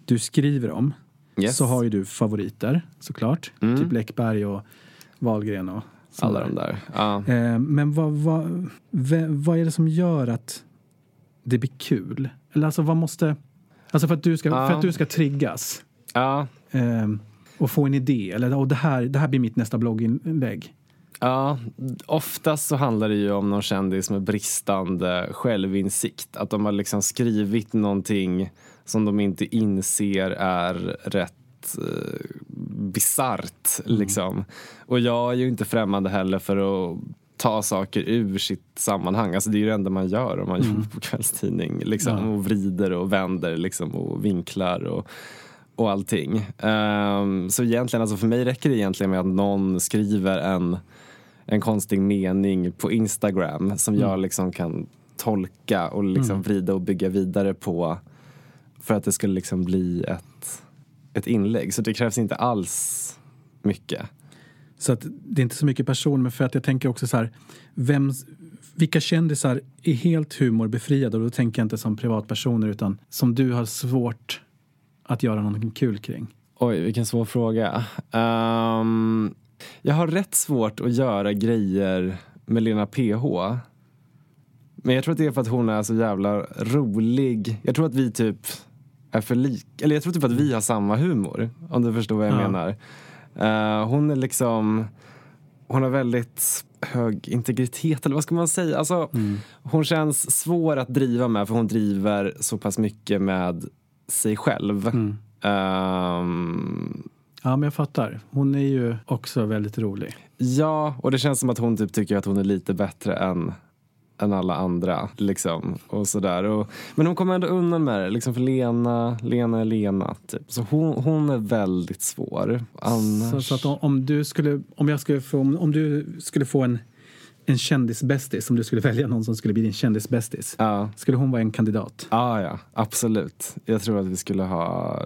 du skriver om Yes. så har ju du favoriter såklart. Mm. Typ Läckberg och Wahlgren och Alla de där. Ja. Eh, men vad, vad, vad är det som gör att det blir kul? Eller alltså vad måste... Alltså för att du ska, Ja. för att du ska triggas Ja, ehm, och få en idé. Eller och det, här, det här blir mitt nästa blogginlägg. Ja, oftast så handlar det ju om någon kändis med bristande självinsikt. Att de har liksom skrivit någonting som de inte inser är rätt eh, bisarrt. Liksom. Och jag är ju inte främmande heller för att ta saker ur sitt sammanhang. Alltså det är ju det enda man gör om man jobbar på kvällstidning. Liksom, Ja. Och vrider och vänder liksom, och vinklar och, och allting. Ehm, så egentligen, alltså för mig räcker det egentligen med att någon skriver en, en konstig mening på Instagram som jag liksom kan tolka och liksom vrida och bygga vidare på för att det skulle liksom bli ett, ett inlägg. Så det krävs inte alls mycket. Så att det är inte så mycket person, men för att jag tänker också så här, vem, vilka kändisar är helt humorbefriade? Och då tänker jag inte som privatpersoner utan som du har svårt att göra någonting kul kring. Oj, vilken svår fråga. Ehm, jag har rätt svårt att göra grejer med Lena PH. Men jag tror att det är för att hon är så jävla rolig. Jag tror att vi typ är för lik. Eller jag tror typ att vi har samma humor. Om du förstår vad jag Ja. menar. Eh, hon är liksom... Hon har väldigt hög integritet, eller vad ska man säga? Alltså, Hon känns svår att driva med för hon driver så pass mycket med sig själv. Ehm, Ja, men jag fattar. Hon är ju också väldigt rolig. Ja, och det känns som att hon typ tycker att hon är lite bättre än, än alla andra. Liksom, och sådär. Och, men hon kommer ändå undan med det, liksom, för Lena, Lena är Lena. Typ. Så hon, hon är väldigt svår. Annars... Så, så att om, om du skulle, om jag skulle få, om, om du skulle få en, en kändisbästis, om du skulle välja någon som skulle bli din kändisbästis, Ja. skulle hon vara en kandidat? Ah, ja, absolut. Jag tror att vi skulle ha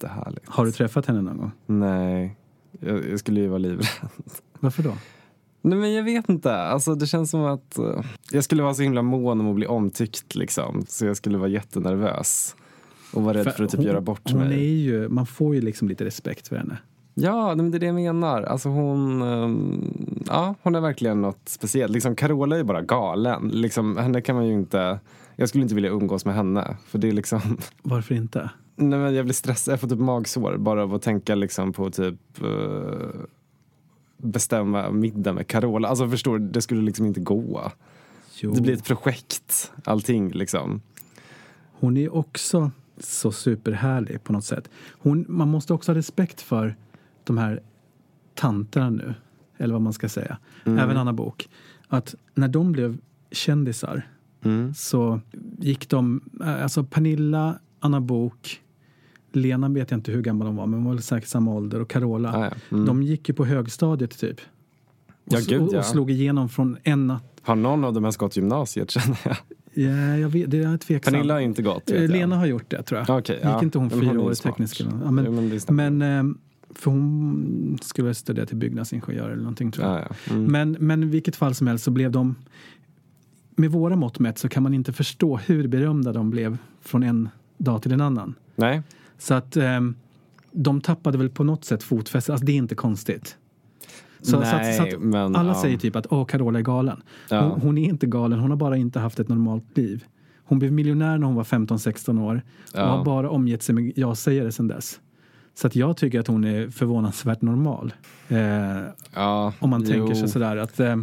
jättehärligt. Har du träffat henne någon gång? Nej, jag, jag skulle ju vara livrädd. Varför då? Nej men jag vet inte. Alltså, det känns som att eh, jag skulle vara så himla mån om att bli omtyckt liksom. Så jag skulle vara jättenervös. Och vara rädd för, att typ hon, göra bort hon mig. Är ju, man får ju liksom lite respekt för henne. Ja, men det är det jag menar. Alltså hon, ehm, ja, hon är verkligen något speciellt. Liksom, Carola är ju bara galen. Liksom, henne kan man ju inte... Jag skulle inte vilja umgås med henne. För det är liksom... Varför inte? Nej, men jag blir stressad. Jag får typ magsår bara av att tänka liksom på typ... eh, bestämma middag med Carola. Alltså förstår du, det skulle liksom inte gå. Jo. Det blir ett projekt, allting liksom. Hon är också så superhärlig på något sätt. Hon, man måste också ha respekt för de här tanterna nu, eller vad man ska säga. Även Anna Bok. Att när de blev kändisar så gick de, alltså Pernilla, Anna Bok, Lena vet jag inte hur gammal de var, men de var väl säkert samma ålder, och Carola. Ah, ja. Mm. De gick ju på högstadiet typ. Och, Ja, gud, ja. och slog igenom från en natt. Har någon av dem ens gått gymnasiet känner jag? Ja, jag vet, det är jag tveksam. Pernilla har inte gått. vet. Lena har gjort det tror jag. Okej, Gick ja. inte hon hon fyra år i teknisk ja, men, Jo, men men, eh, för hon skulle studera till byggnadsingenjör eller någonting tror jag. Ja, ja. Mm. Men, men i vilket fall som helst så blev de med våra mått mätt så kan man inte förstå hur berömda de blev från en dag till en annan. Nej, Så att ehm, de tappade väl på något sätt fotfästet. Alltså det är inte konstigt. Så, så Nej, att, så att men, alla ja. säger typ att Åh, Carola är galen. Ja. Hon, hon är inte galen, hon har bara inte haft ett normalt liv. Hon blev miljonär när hon var 15-16 år och Ja. har bara omgett sig med ja-sägare sedan dess. Så att jag tycker att hon är förvånansvärt normal. Eh, ja. om man jo. tänker sig sådär att eh,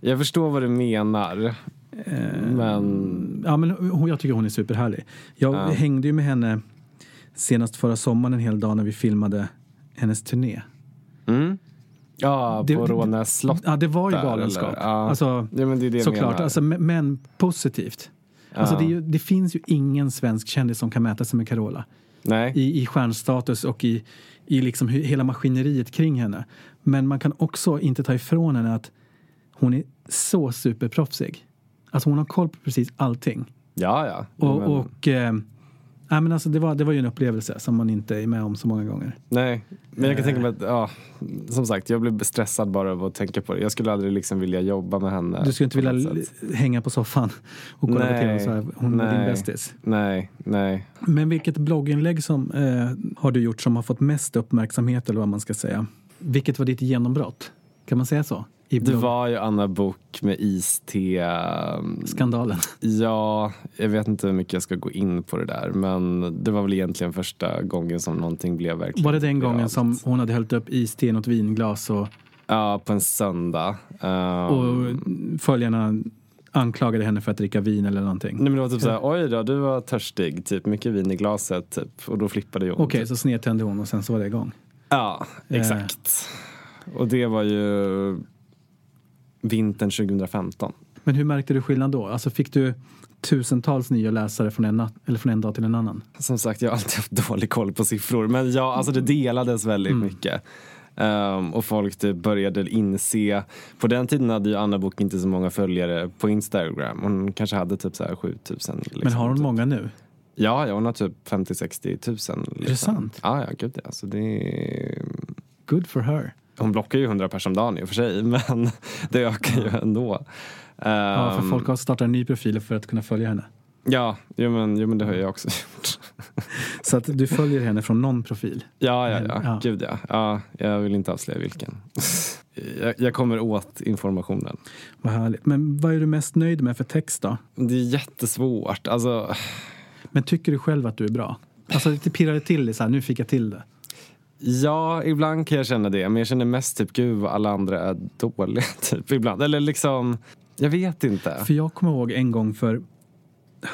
Jag förstår vad du menar. men... Ja, men jag tycker hon är superhärlig. Jag Ja. hängde ju med henne senast förra sommaren en hel dag när vi filmade hennes turné. Mm. Ja, Det- på Rånäs slott. Ja, det var ju galenskap. eller? Ja. Alltså, Ja, men det är det jag såklart, alltså, men- positivt. Alltså, Ja. det, är ju, det finns ju ingen svensk kändis som kan mäta sig med Carola. Nej. I, i stjärnstatus och i, i liksom hela maskineriet kring henne. Men man kan också inte ta ifrån henne att hon är så superproffsig. Alltså hon har koll på precis allting. Ja, ja. Och, men, och eh, nej, men alltså det, var, det var ju en upplevelse som man inte är med om så många gånger. Nej, men jag kan tänka mig Eh. att, ja, som sagt, jag blir stressad bara av att tänka på det. Jag skulle aldrig liksom vilja jobba med henne. Du skulle inte på vilja hänga på soffan och kolla på Nej, tv och så här, hon var din nej. bästis. Nej, nej. Men vilket blogginlägg som eh, har du gjort som har fått mest uppmärksamhet eller vad man ska säga? Vilket var ditt genombrott? Kan man säga så? I Det var ju Anna Bok med iste. um, Skandalen. Ja, jag vet inte hur mycket jag ska gå in på det där. Men det var väl egentligen första gången som någonting blev verkligen Var det den gången som hon hade hällt upp iste i något vinglas och, Ja, på en söndag. Um, och följarna anklagade henne för att dricka vin eller någonting? Nej men det var typ såhär, oj då, du var törstig, typ mycket vin i glaset, typ. Och då flippade jag. Okej, så snedtände hon och sen så var det igång. Ja, Eh. exakt. Och det var ju vintern 2015. Men hur märkte du skillnad då? Alltså fick du tusentals nya läsare från en, eller från en dag till en annan? Som sagt, jag har alltid haft dålig koll på siffror. Men ja, alltså det delades väldigt Mm. mycket. Ehm, och folk typ började inse, på den tiden hade ju Anna Bok inte så många följare på Instagram. Hon kanske hade typ så här 7000. Liksom, Men har hon typ. många nu? Ja, ja, hon har typ 50-60 tusen. Liksom. Är det sant? Ja, ja, gud ja. Alltså det är... Good for her. Hon blockar ju 100 personer om dagen i och för sig, *laughs* men det ökar ju ändå. Ja, för Ehm, folk har startat en ny profil för att kunna följa henne. Ja, jo, men, jo, men det har jag också *laughs* gjort. Så att du följer henne från någon profil? Ja, ja, ja. Ja. Gud ja. ja. Jag vill inte avslöja vilken. *laughs* jag, jag kommer åt informationen. Vad härligt. Men vad är du mest nöjd med för text då? Det är jättesvårt. Alltså, *sighs* Men tycker du själv att du är bra? Alltså det pirrar det till dig så här, nu fick jag till det. Ja, ibland kan jag känna det. Men jag känner mest typ, gud vad alla andra är dåliga. *laughs* Typ, ibland. Eller liksom, jag vet inte. För jag kommer ihåg en gång för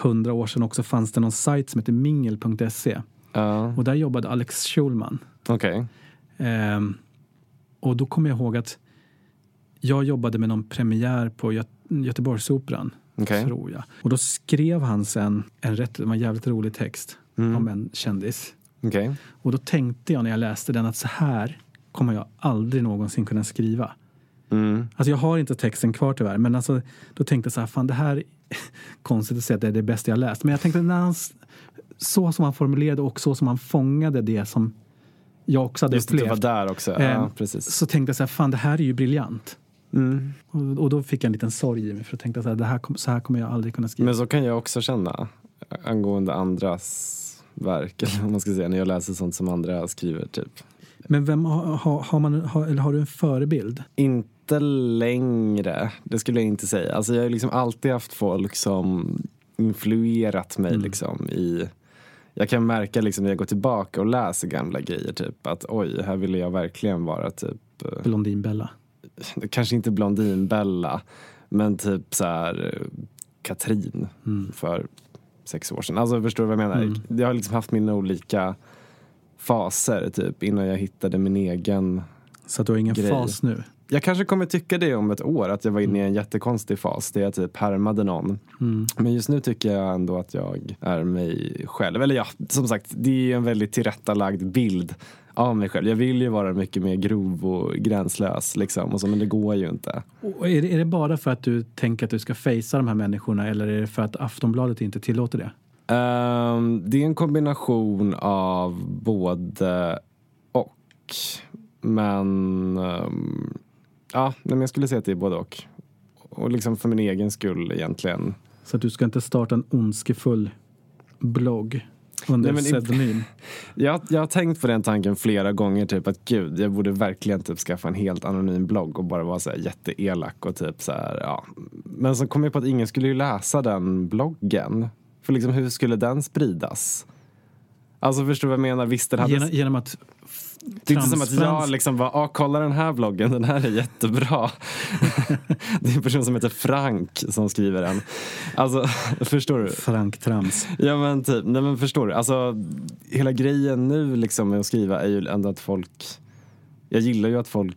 hundra år sedan också fanns det någon sajt som heter mingel.se. Ja, Och där jobbade Alex Schulman. okej. Ehm, och då kommer jag ihåg att jag jobbade med någon premiär på Gö- Göteborgsoperan. Okej. Tror jag. Och då skrev han sen en rätt, en jävligt rolig text Mm. om en kändis. Okej. Och då tänkte jag när jag läste den att så här kommer jag aldrig någonsin kunna skriva. Mm. Alltså jag har inte texten kvar tyvärr, men alltså, då tänkte jag så här, fan det här är *laughs* konstigt att säga att det är det bästa jag läst. Men jag tänkte när han, så som han formulerade och så som han fångade det som jag också hade Just det, upplevt. var där också. Eh, Ja, precis. Så tänkte jag så här, fan det här är ju briljant. Mm. Och, och då fick jag en liten sorg i mig för jag tänkte så här, det här så här kommer jag aldrig kunna skriva. Men så kan jag också känna angående andras verk, *laughs* eller vad man ska säga, när jag läser sånt som andra skriver. typ. Men vem har, har, man, har, eller har du en förebild? Inte längre, det skulle jag inte säga. Alltså jag har liksom alltid haft folk som influerat mig Mm. liksom i... Jag kan märka liksom när jag går tillbaka och läser gamla grejer typ att oj, här ville jag verkligen vara typ eh, Blondinbella. *laughs* kanske inte Blondinbella, men typ så här eh, Katrin Mm. för sex år sedan. Alltså förstår du vad jag menar? Mm. Jag har liksom haft mina olika faser typ innan jag hittade min egen. Så att du har ingen Grej. fas nu? Jag kanske kommer tycka det om ett år, att jag var inne i en jättekonstig fas där jag typ härmade någon. Mm. Men just nu tycker jag ändå att jag är mig själv. Eller ja, som sagt, det är en väldigt tillrättalagd bild av mig själv. Jag vill ju vara mycket mer grov och gränslös liksom, och så, men det går ju inte. Och är, det, är det bara för att du tänker att du ska fejsa de här människorna eller är det för att Aftonbladet inte tillåter det? Ehm, det är en kombination av både och. Men ehm, ja, men jag skulle säga att det är både och. Och liksom för min egen skull egentligen. Så att du ska inte starta en ondskefull blogg under Nej, pseudonym? *laughs* Jag, jag har tänkt på den tanken flera gånger, typ att gud, jag borde verkligen typ skaffa en helt anonym blogg och bara vara så här jätteelak och typ så här, ja. Men så kom jag på att ingen skulle ju läsa den bloggen. För liksom hur skulle den spridas? Alltså förstår du vad jag menar? Visst, den hade... Genom, genom att Det är inte som att jag liksom bara, ah, kolla den här bloggen, den här är jättebra. *laughs* det är en person som heter Frank som skriver den. Alltså, *laughs* förstår du? Frank Trams. Ja men typ, nej men förstår du? Alltså, hela grejen nu liksom med att skriva är ju ändå att folk, jag gillar ju att folk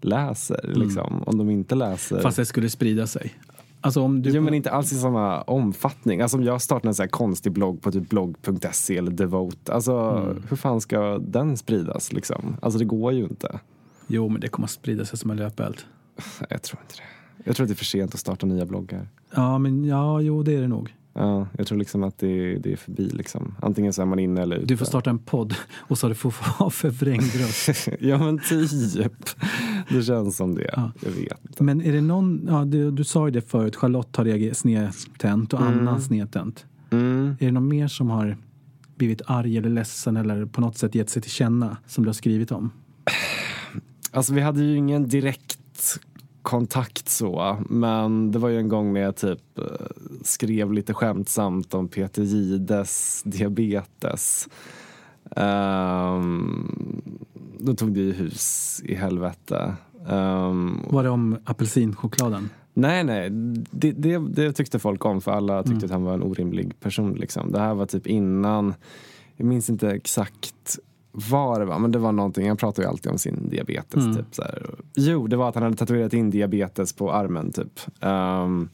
läser liksom. Om de inte läser. Fast det skulle sprida sig. Alltså om du... Jo men inte alls i samma omfattning. Alltså om jag startar en sån här konstig blogg på typ blogg.se eller Devote. Alltså Mm. hur fan ska den spridas liksom? Alltså det går ju inte. Jo, men det kommer att sprida sig som en löpeld. *sighs* Jag tror inte det. Jag tror att det är för sent att starta nya bloggar. Ja, men ja, jo, det är det nog. Ja, jag tror liksom att det, det är förbi liksom. Antingen så är man inne eller ute. Du får starta en podd och så du får ha *laughs* förvrängd röst. *laughs* ja men typ. *laughs* Det känns som det. Ja. Jag vet inte. Men är det någon, ja, du, du sa ju det förut, Charlotte har snedtänt och Anna snedtänt. Mm. Är det någon mer som har blivit arg eller ledsen eller på något sätt gett sig till känna som du har skrivit om? *sighs* Alltså vi hade ju ingen direkt kontakt så. Men det var ju en gång när jag typ eh, skrev lite skämtsamt om Peter Gides diabetes. Um, då tog det ju hus i helvete. Um, Var det om apelsinchokladen? Nej, nej. Det, det, det, tyckte folk om för alla tyckte Mm. att han var en orimlig person. Liksom. Det här var typ innan, jag minns inte exakt vad det var, men det var någonting, han pratade ju alltid om sin diabetes. Mm. Typ, så här. Jo, det var att han hade tatuerat in diabetes på armen typ. Um,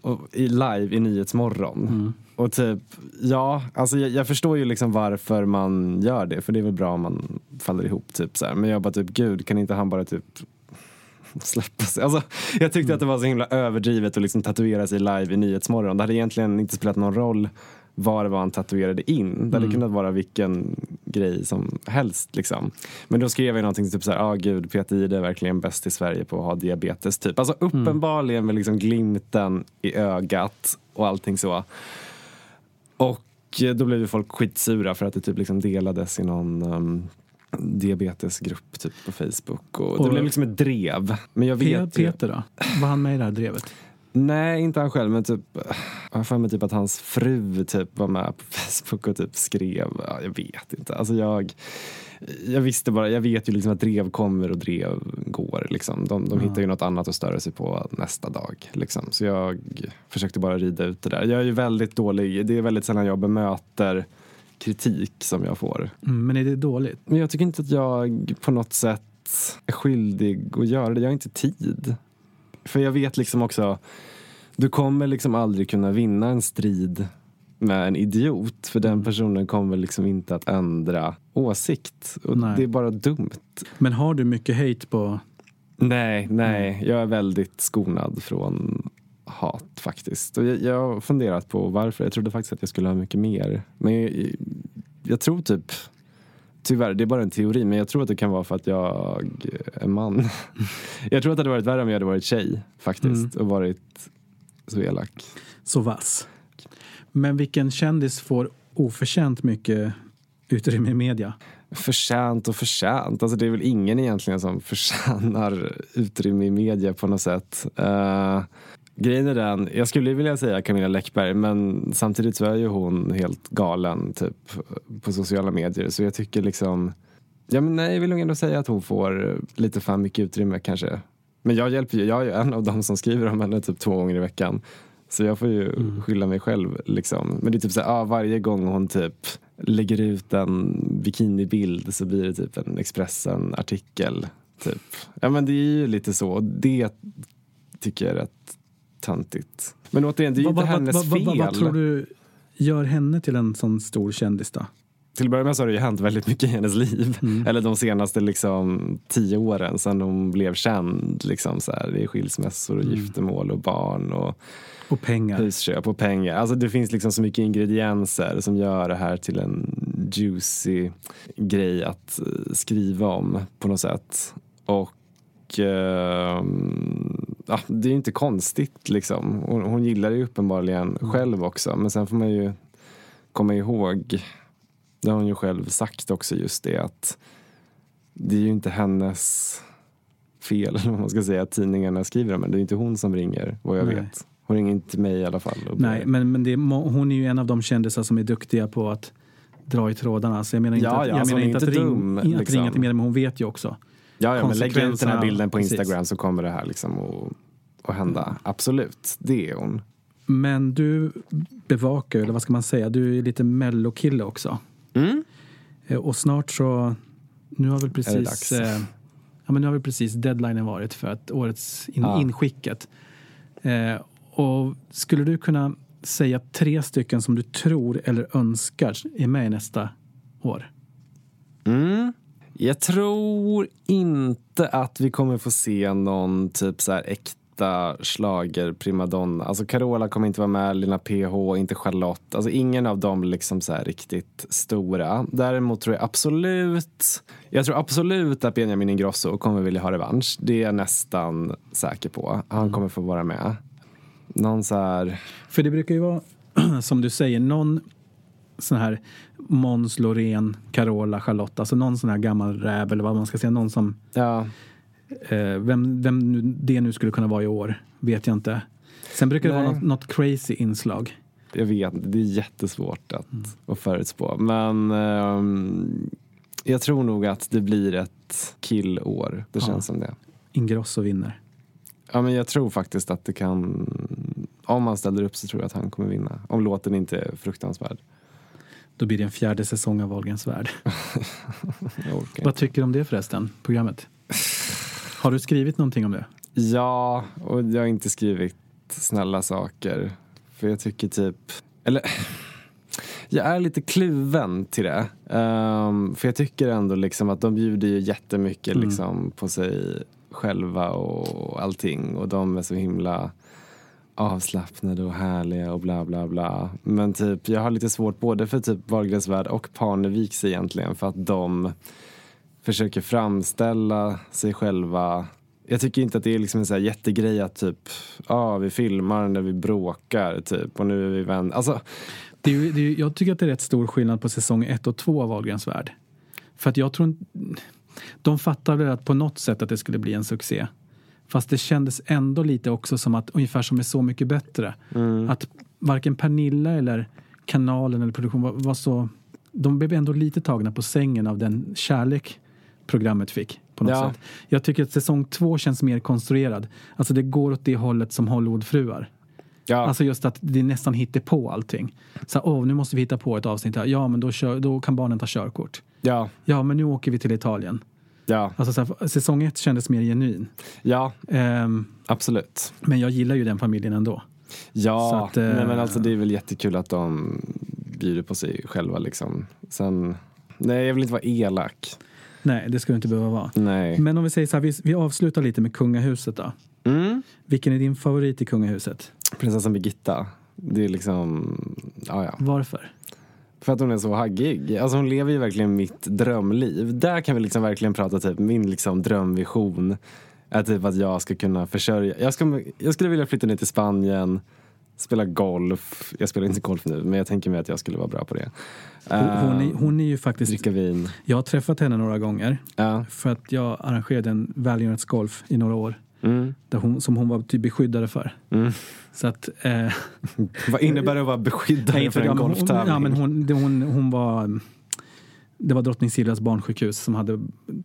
och i live i Nyhetsmorgon. Mm. Och typ, ja, alltså jag, jag förstår ju liksom varför man gör det, för det är väl bra om man faller ihop typ så här. Men jag bara typ, gud, kan inte han bara typ *laughs* släppa sig. Alltså, jag tyckte att det var så himla överdrivet att liksom tatuera sig live i Nyhetsmorgon. Det hade egentligen inte spelat någon roll vad det var han tatuerade in. Det hade Mm. kunnat vara vilken grej som helst. Liksom. Men då skrev jag någonting typ så här, ah, gud, Peter Jihde är verkligen bäst i Sverige på att ha diabetes. Typ. Alltså uppenbarligen med liksom glimten i ögat och allting så. Och eh, då blev ju folk skitsura för att det typ liksom delades i någon um, diabetesgrupp typ på Facebook. Och, Och- det blev liksom ett drev. Men jag vet Peter då? Var han med i det här drevet? Nej, inte han själv, men typ, jag har för mig typ att hans fru typ var med på *laughs* Facebook och typ skrev, ja, jag vet inte. Alltså jag, jag visste bara, jag vet ju liksom att drev kommer och drev går. Liksom. De, de Ja. hittar ju något annat att störa sig på nästa dag. Liksom. Så jag försökte bara rida ut det där. Jag är ju väldigt dålig, det är väldigt sällan jag bemöter kritik som jag får. Mm, men är det dåligt? Men jag tycker inte att jag på något sätt är skyldig att göra det. Jag har inte tid. För jag vet liksom också, du kommer liksom aldrig kunna vinna en strid med en idiot. För Mm. den personen kommer liksom inte att ändra åsikt. Och Nej. det är bara dumt. Men har du mycket hate på... Nej, nej. Jag är väldigt skonad från hat faktiskt. Och jag, jag har funderat på varför. Jag trodde faktiskt att jag skulle ha mycket mer. Men jag, jag tror typ, tyvärr, det är bara en teori, men jag tror att det kan vara för att jag är man. *laughs* jag tror att det hade varit värre om jag hade varit tjej faktiskt och varit så elak. Så vass. Men vilken kändis får oförtjänt mycket utrymme i media? Förtjänt och förtjänt. Alltså det är väl ingen egentligen som förtjänar utrymme i media på något sätt. Uh, grejen är den, jag skulle vilja säga Camilla Läckberg men samtidigt så är ju hon helt galen typ på sociala medier. Så jag tycker liksom, ja men nej jag vill nog ändå säga att hon får lite för mycket utrymme kanske. Men jag hjälper ju, jag är ju en av dem som skriver om henne typ två gånger i veckan. Så jag får ju skylla mig själv liksom. Men det är typ så här, ah, varje gång hon typ lägger ut en bikinibild så blir det typ en Expressen-artikel. Typ. Ja men det är ju lite så. Det tycker jag är rätt töntigt. Men återigen, det är ju inte hennes vad, vad, fel. vad, tror du gör henne till en sån stor kändis då? Till att börja med så har det ju hänt väldigt mycket i hennes liv. Mm. Eller de senaste liksom, tio åren sedan hon blev känd. Liksom, så här, det är skilsmässor och Mm. giftermål och barn och Och pengar. husköp och pengar. Alltså, det finns liksom så mycket ingredienser som gör det här till en juicy grej att eh, skriva om på något sätt. Och ehm, ja, det är ju inte konstigt liksom. Hon, hon gillar det ju uppenbarligen själv också. Men sen får man ju komma ihåg, det har hon ju själv sagt också just det att det är ju inte hennes fel, *laughs* eller vad man ska säga, att tidningarna skriver om henne. Det är inte hon som ringer, vad jag Nej. vet. Hon ringer inte mig i alla fall. Nej, men, men det hon är ju en av de kändisar som är duktiga på att dra i trådarna. Så jag menar inte Ja, att, ja, jag menar hon är inte att, inte ring, dum, att liksom. ringa till men hon vet ju också. Ja, ja men lägg ut den här bilden på precis. Instagram så kommer det här liksom att, att hända. Absolut, det är hon. Men du bevakar, eller vad ska man säga, du är lite mellokille också. Mm. Eh, Och snart så, nu har väl precis, eh, ja, men nu har väl precis deadlinen varit för att årets in, Ja. inskicket. Eh, och skulle du kunna säga tre stycken som du tror eller önskar är med nästa år? Mm. Jag tror inte att vi kommer få se någon typ så här äkta slager primadonna. Alltså Carola kommer inte vara med, Lina PH, inte Charlotte. Alltså ingen av dem liksom så riktigt stora. Däremot tror jag absolut, jag tror absolut att Benjamin Ingrosso kommer vilja ha revansch. Det är jag nästan säker på. Han kommer få vara med. Någon så här, För det brukar ju vara, *clears throat* som du säger, någon sån här Måns, Loreen, Carola, Charlotte, alltså någon sån här gammal räv eller vad man ska säga, någon som ja. Eh, vem, vem det nu skulle kunna vara i år vet jag inte. Sen brukar det vara något, något crazy inslag. Jag vet inte, det är jättesvårt att, att förutspå. Men ehm, jag tror nog att det blir ett killår. Det Ja. känns som det. Ingrosso vinner. Ja, men jag tror faktiskt att det kan... Om han ställer upp så tror jag att han kommer vinna. Om låten inte är fruktansvärd. Då blir det en fjärde säsong av Wahlgrens värld. *laughs* Vad tycker du om det förresten, programmet? Har du skrivit någonting om det? Ja, och jag har inte skrivit snälla saker. För jag tycker typ... Eller... *sniffs* Jag är lite kluven till det. Ehm, för jag tycker ändå liksom att de bjuder ju jättemycket Mm. liksom på sig själva och allting. Och de är så himla avslappnade och härliga och bla bla bla. Men typ, jag har lite svårt både för typ Wahlgrens värld och Parneviks egentligen för att de försöker framställa sig själva jag tycker inte att det är liksom en så här jättegrej att typ, ja ah, vi filmar när vi bråkar typ och nu är vi vänner. Alltså, det, är ju, det är, jag tycker att det är rätt stor skillnad på säsong ett och två av Wahlgrens värld. För att jag tror inte... De fattade att på något sätt att det skulle bli en succé. Fast det kändes ändå lite också som att, ungefär som är Så mycket bättre. Att varken Pernilla eller kanalen eller produktionen var, var så... De blev ändå lite tagna på sängen av den kärlek programmet fick. På något Ja. sätt. Jag tycker att säsong två känns mer konstruerad. Alltså det går åt det hållet som Hollywoodfruar. ja, Alltså just att det nästan hittar på allting. Så åh, nu måste vi hitta på ett avsnitt här. Ja, men då, kör, då kan barnen ta körkort. ja, Ja, men nu åker vi till Italien. Ja, Alltså så här, säsong ett kändes mer genuin. ja, Ehm, absolut. men jag gillar ju den familjen ändå. Ja, att, eh, nej, men alltså det är väl jättekul att de bjuder på sig själva liksom. Sen, nej jag vill inte vara elak. Nej, det ska du inte behöva vara. Nej. Men om vi säger så här, vi, vi avslutar lite med kungahuset då. Mm. Vilken är din favorit i kungahuset? Prinsessan Birgitta. Det är liksom, ja ja. Varför? För att hon är så haggig. Alltså hon lever ju verkligen mitt drömliv. Där kan vi liksom verkligen prata typ min liksom drömvision. Är typ att jag ska kunna försörja. Jag, ska, jag skulle vilja flytta ner till Spanien. Spela golf. Jag spelar inte golf nu men jag tänker mig att jag skulle vara bra på det. Hon, hon, är, Eh, hon är ju faktiskt... Dricka vin. Jag har träffat henne några gånger. Ja. För att jag arrangerade en välgörenhetsgolf i några år. Mm. Där hon, som hon var typ beskyddare för. Mm. Så att... Eh, *laughs* Vad innebär det att vara beskyddare nej, för en ja, men hon, golftävling? ja, men hon, det, hon, hon var... Det var Drottning Silvias barnsjukhus som hade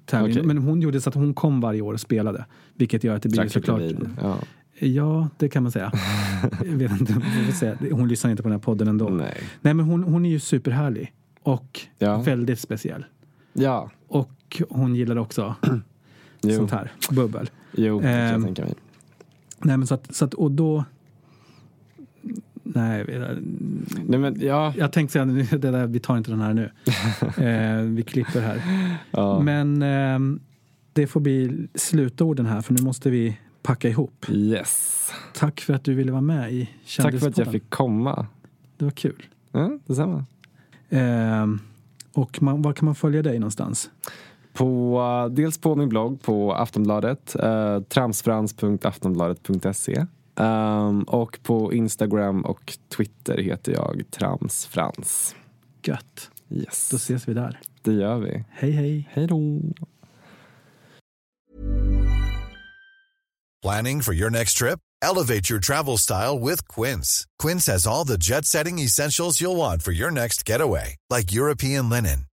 tävling. Okej. Men hon gjorde så att hon kom varje år och spelade. Vilket gör att det blir såklart... Ja. Ja, det kan man säga. *laughs* jag vet inte, se. Hon lyssnar inte på den här podden ändå. Nej. Nej, men hon, hon är ju superhärlig. Och Ja. väldigt speciell. Ja. Och hon gillar också *clears throat* sånt här, bubbel. Jo, det kan jag Ehm, tänka mig. Nej, men så att, så att och då... Nej, Nej men ja. jag tänkte säga, det där, vi tar inte den här nu. *laughs* eh, vi klipper här. ja. Men ehm, det får bli slutorden här, för nu måste vi packa ihop. Yes. Tack för att du ville vara med i Tack för att jag fick komma. Det var kul. Ja, detsamma. Ehm, och man, var kan man följa dig någonstans? På, eh, dels på min blogg på Aftonbladet, uh, tramsfrans.aftonbladet.se. Ehm, och på Instagram och Twitter heter jag Tramsfrans. Gött. Yes, Då ses vi där. det gör vi. Hej, hej. Hej då! Planning for your next trip? Elevate your travel style with Quince. Quince has all the jet setting essentials you'll want for your next getaway, like European linen,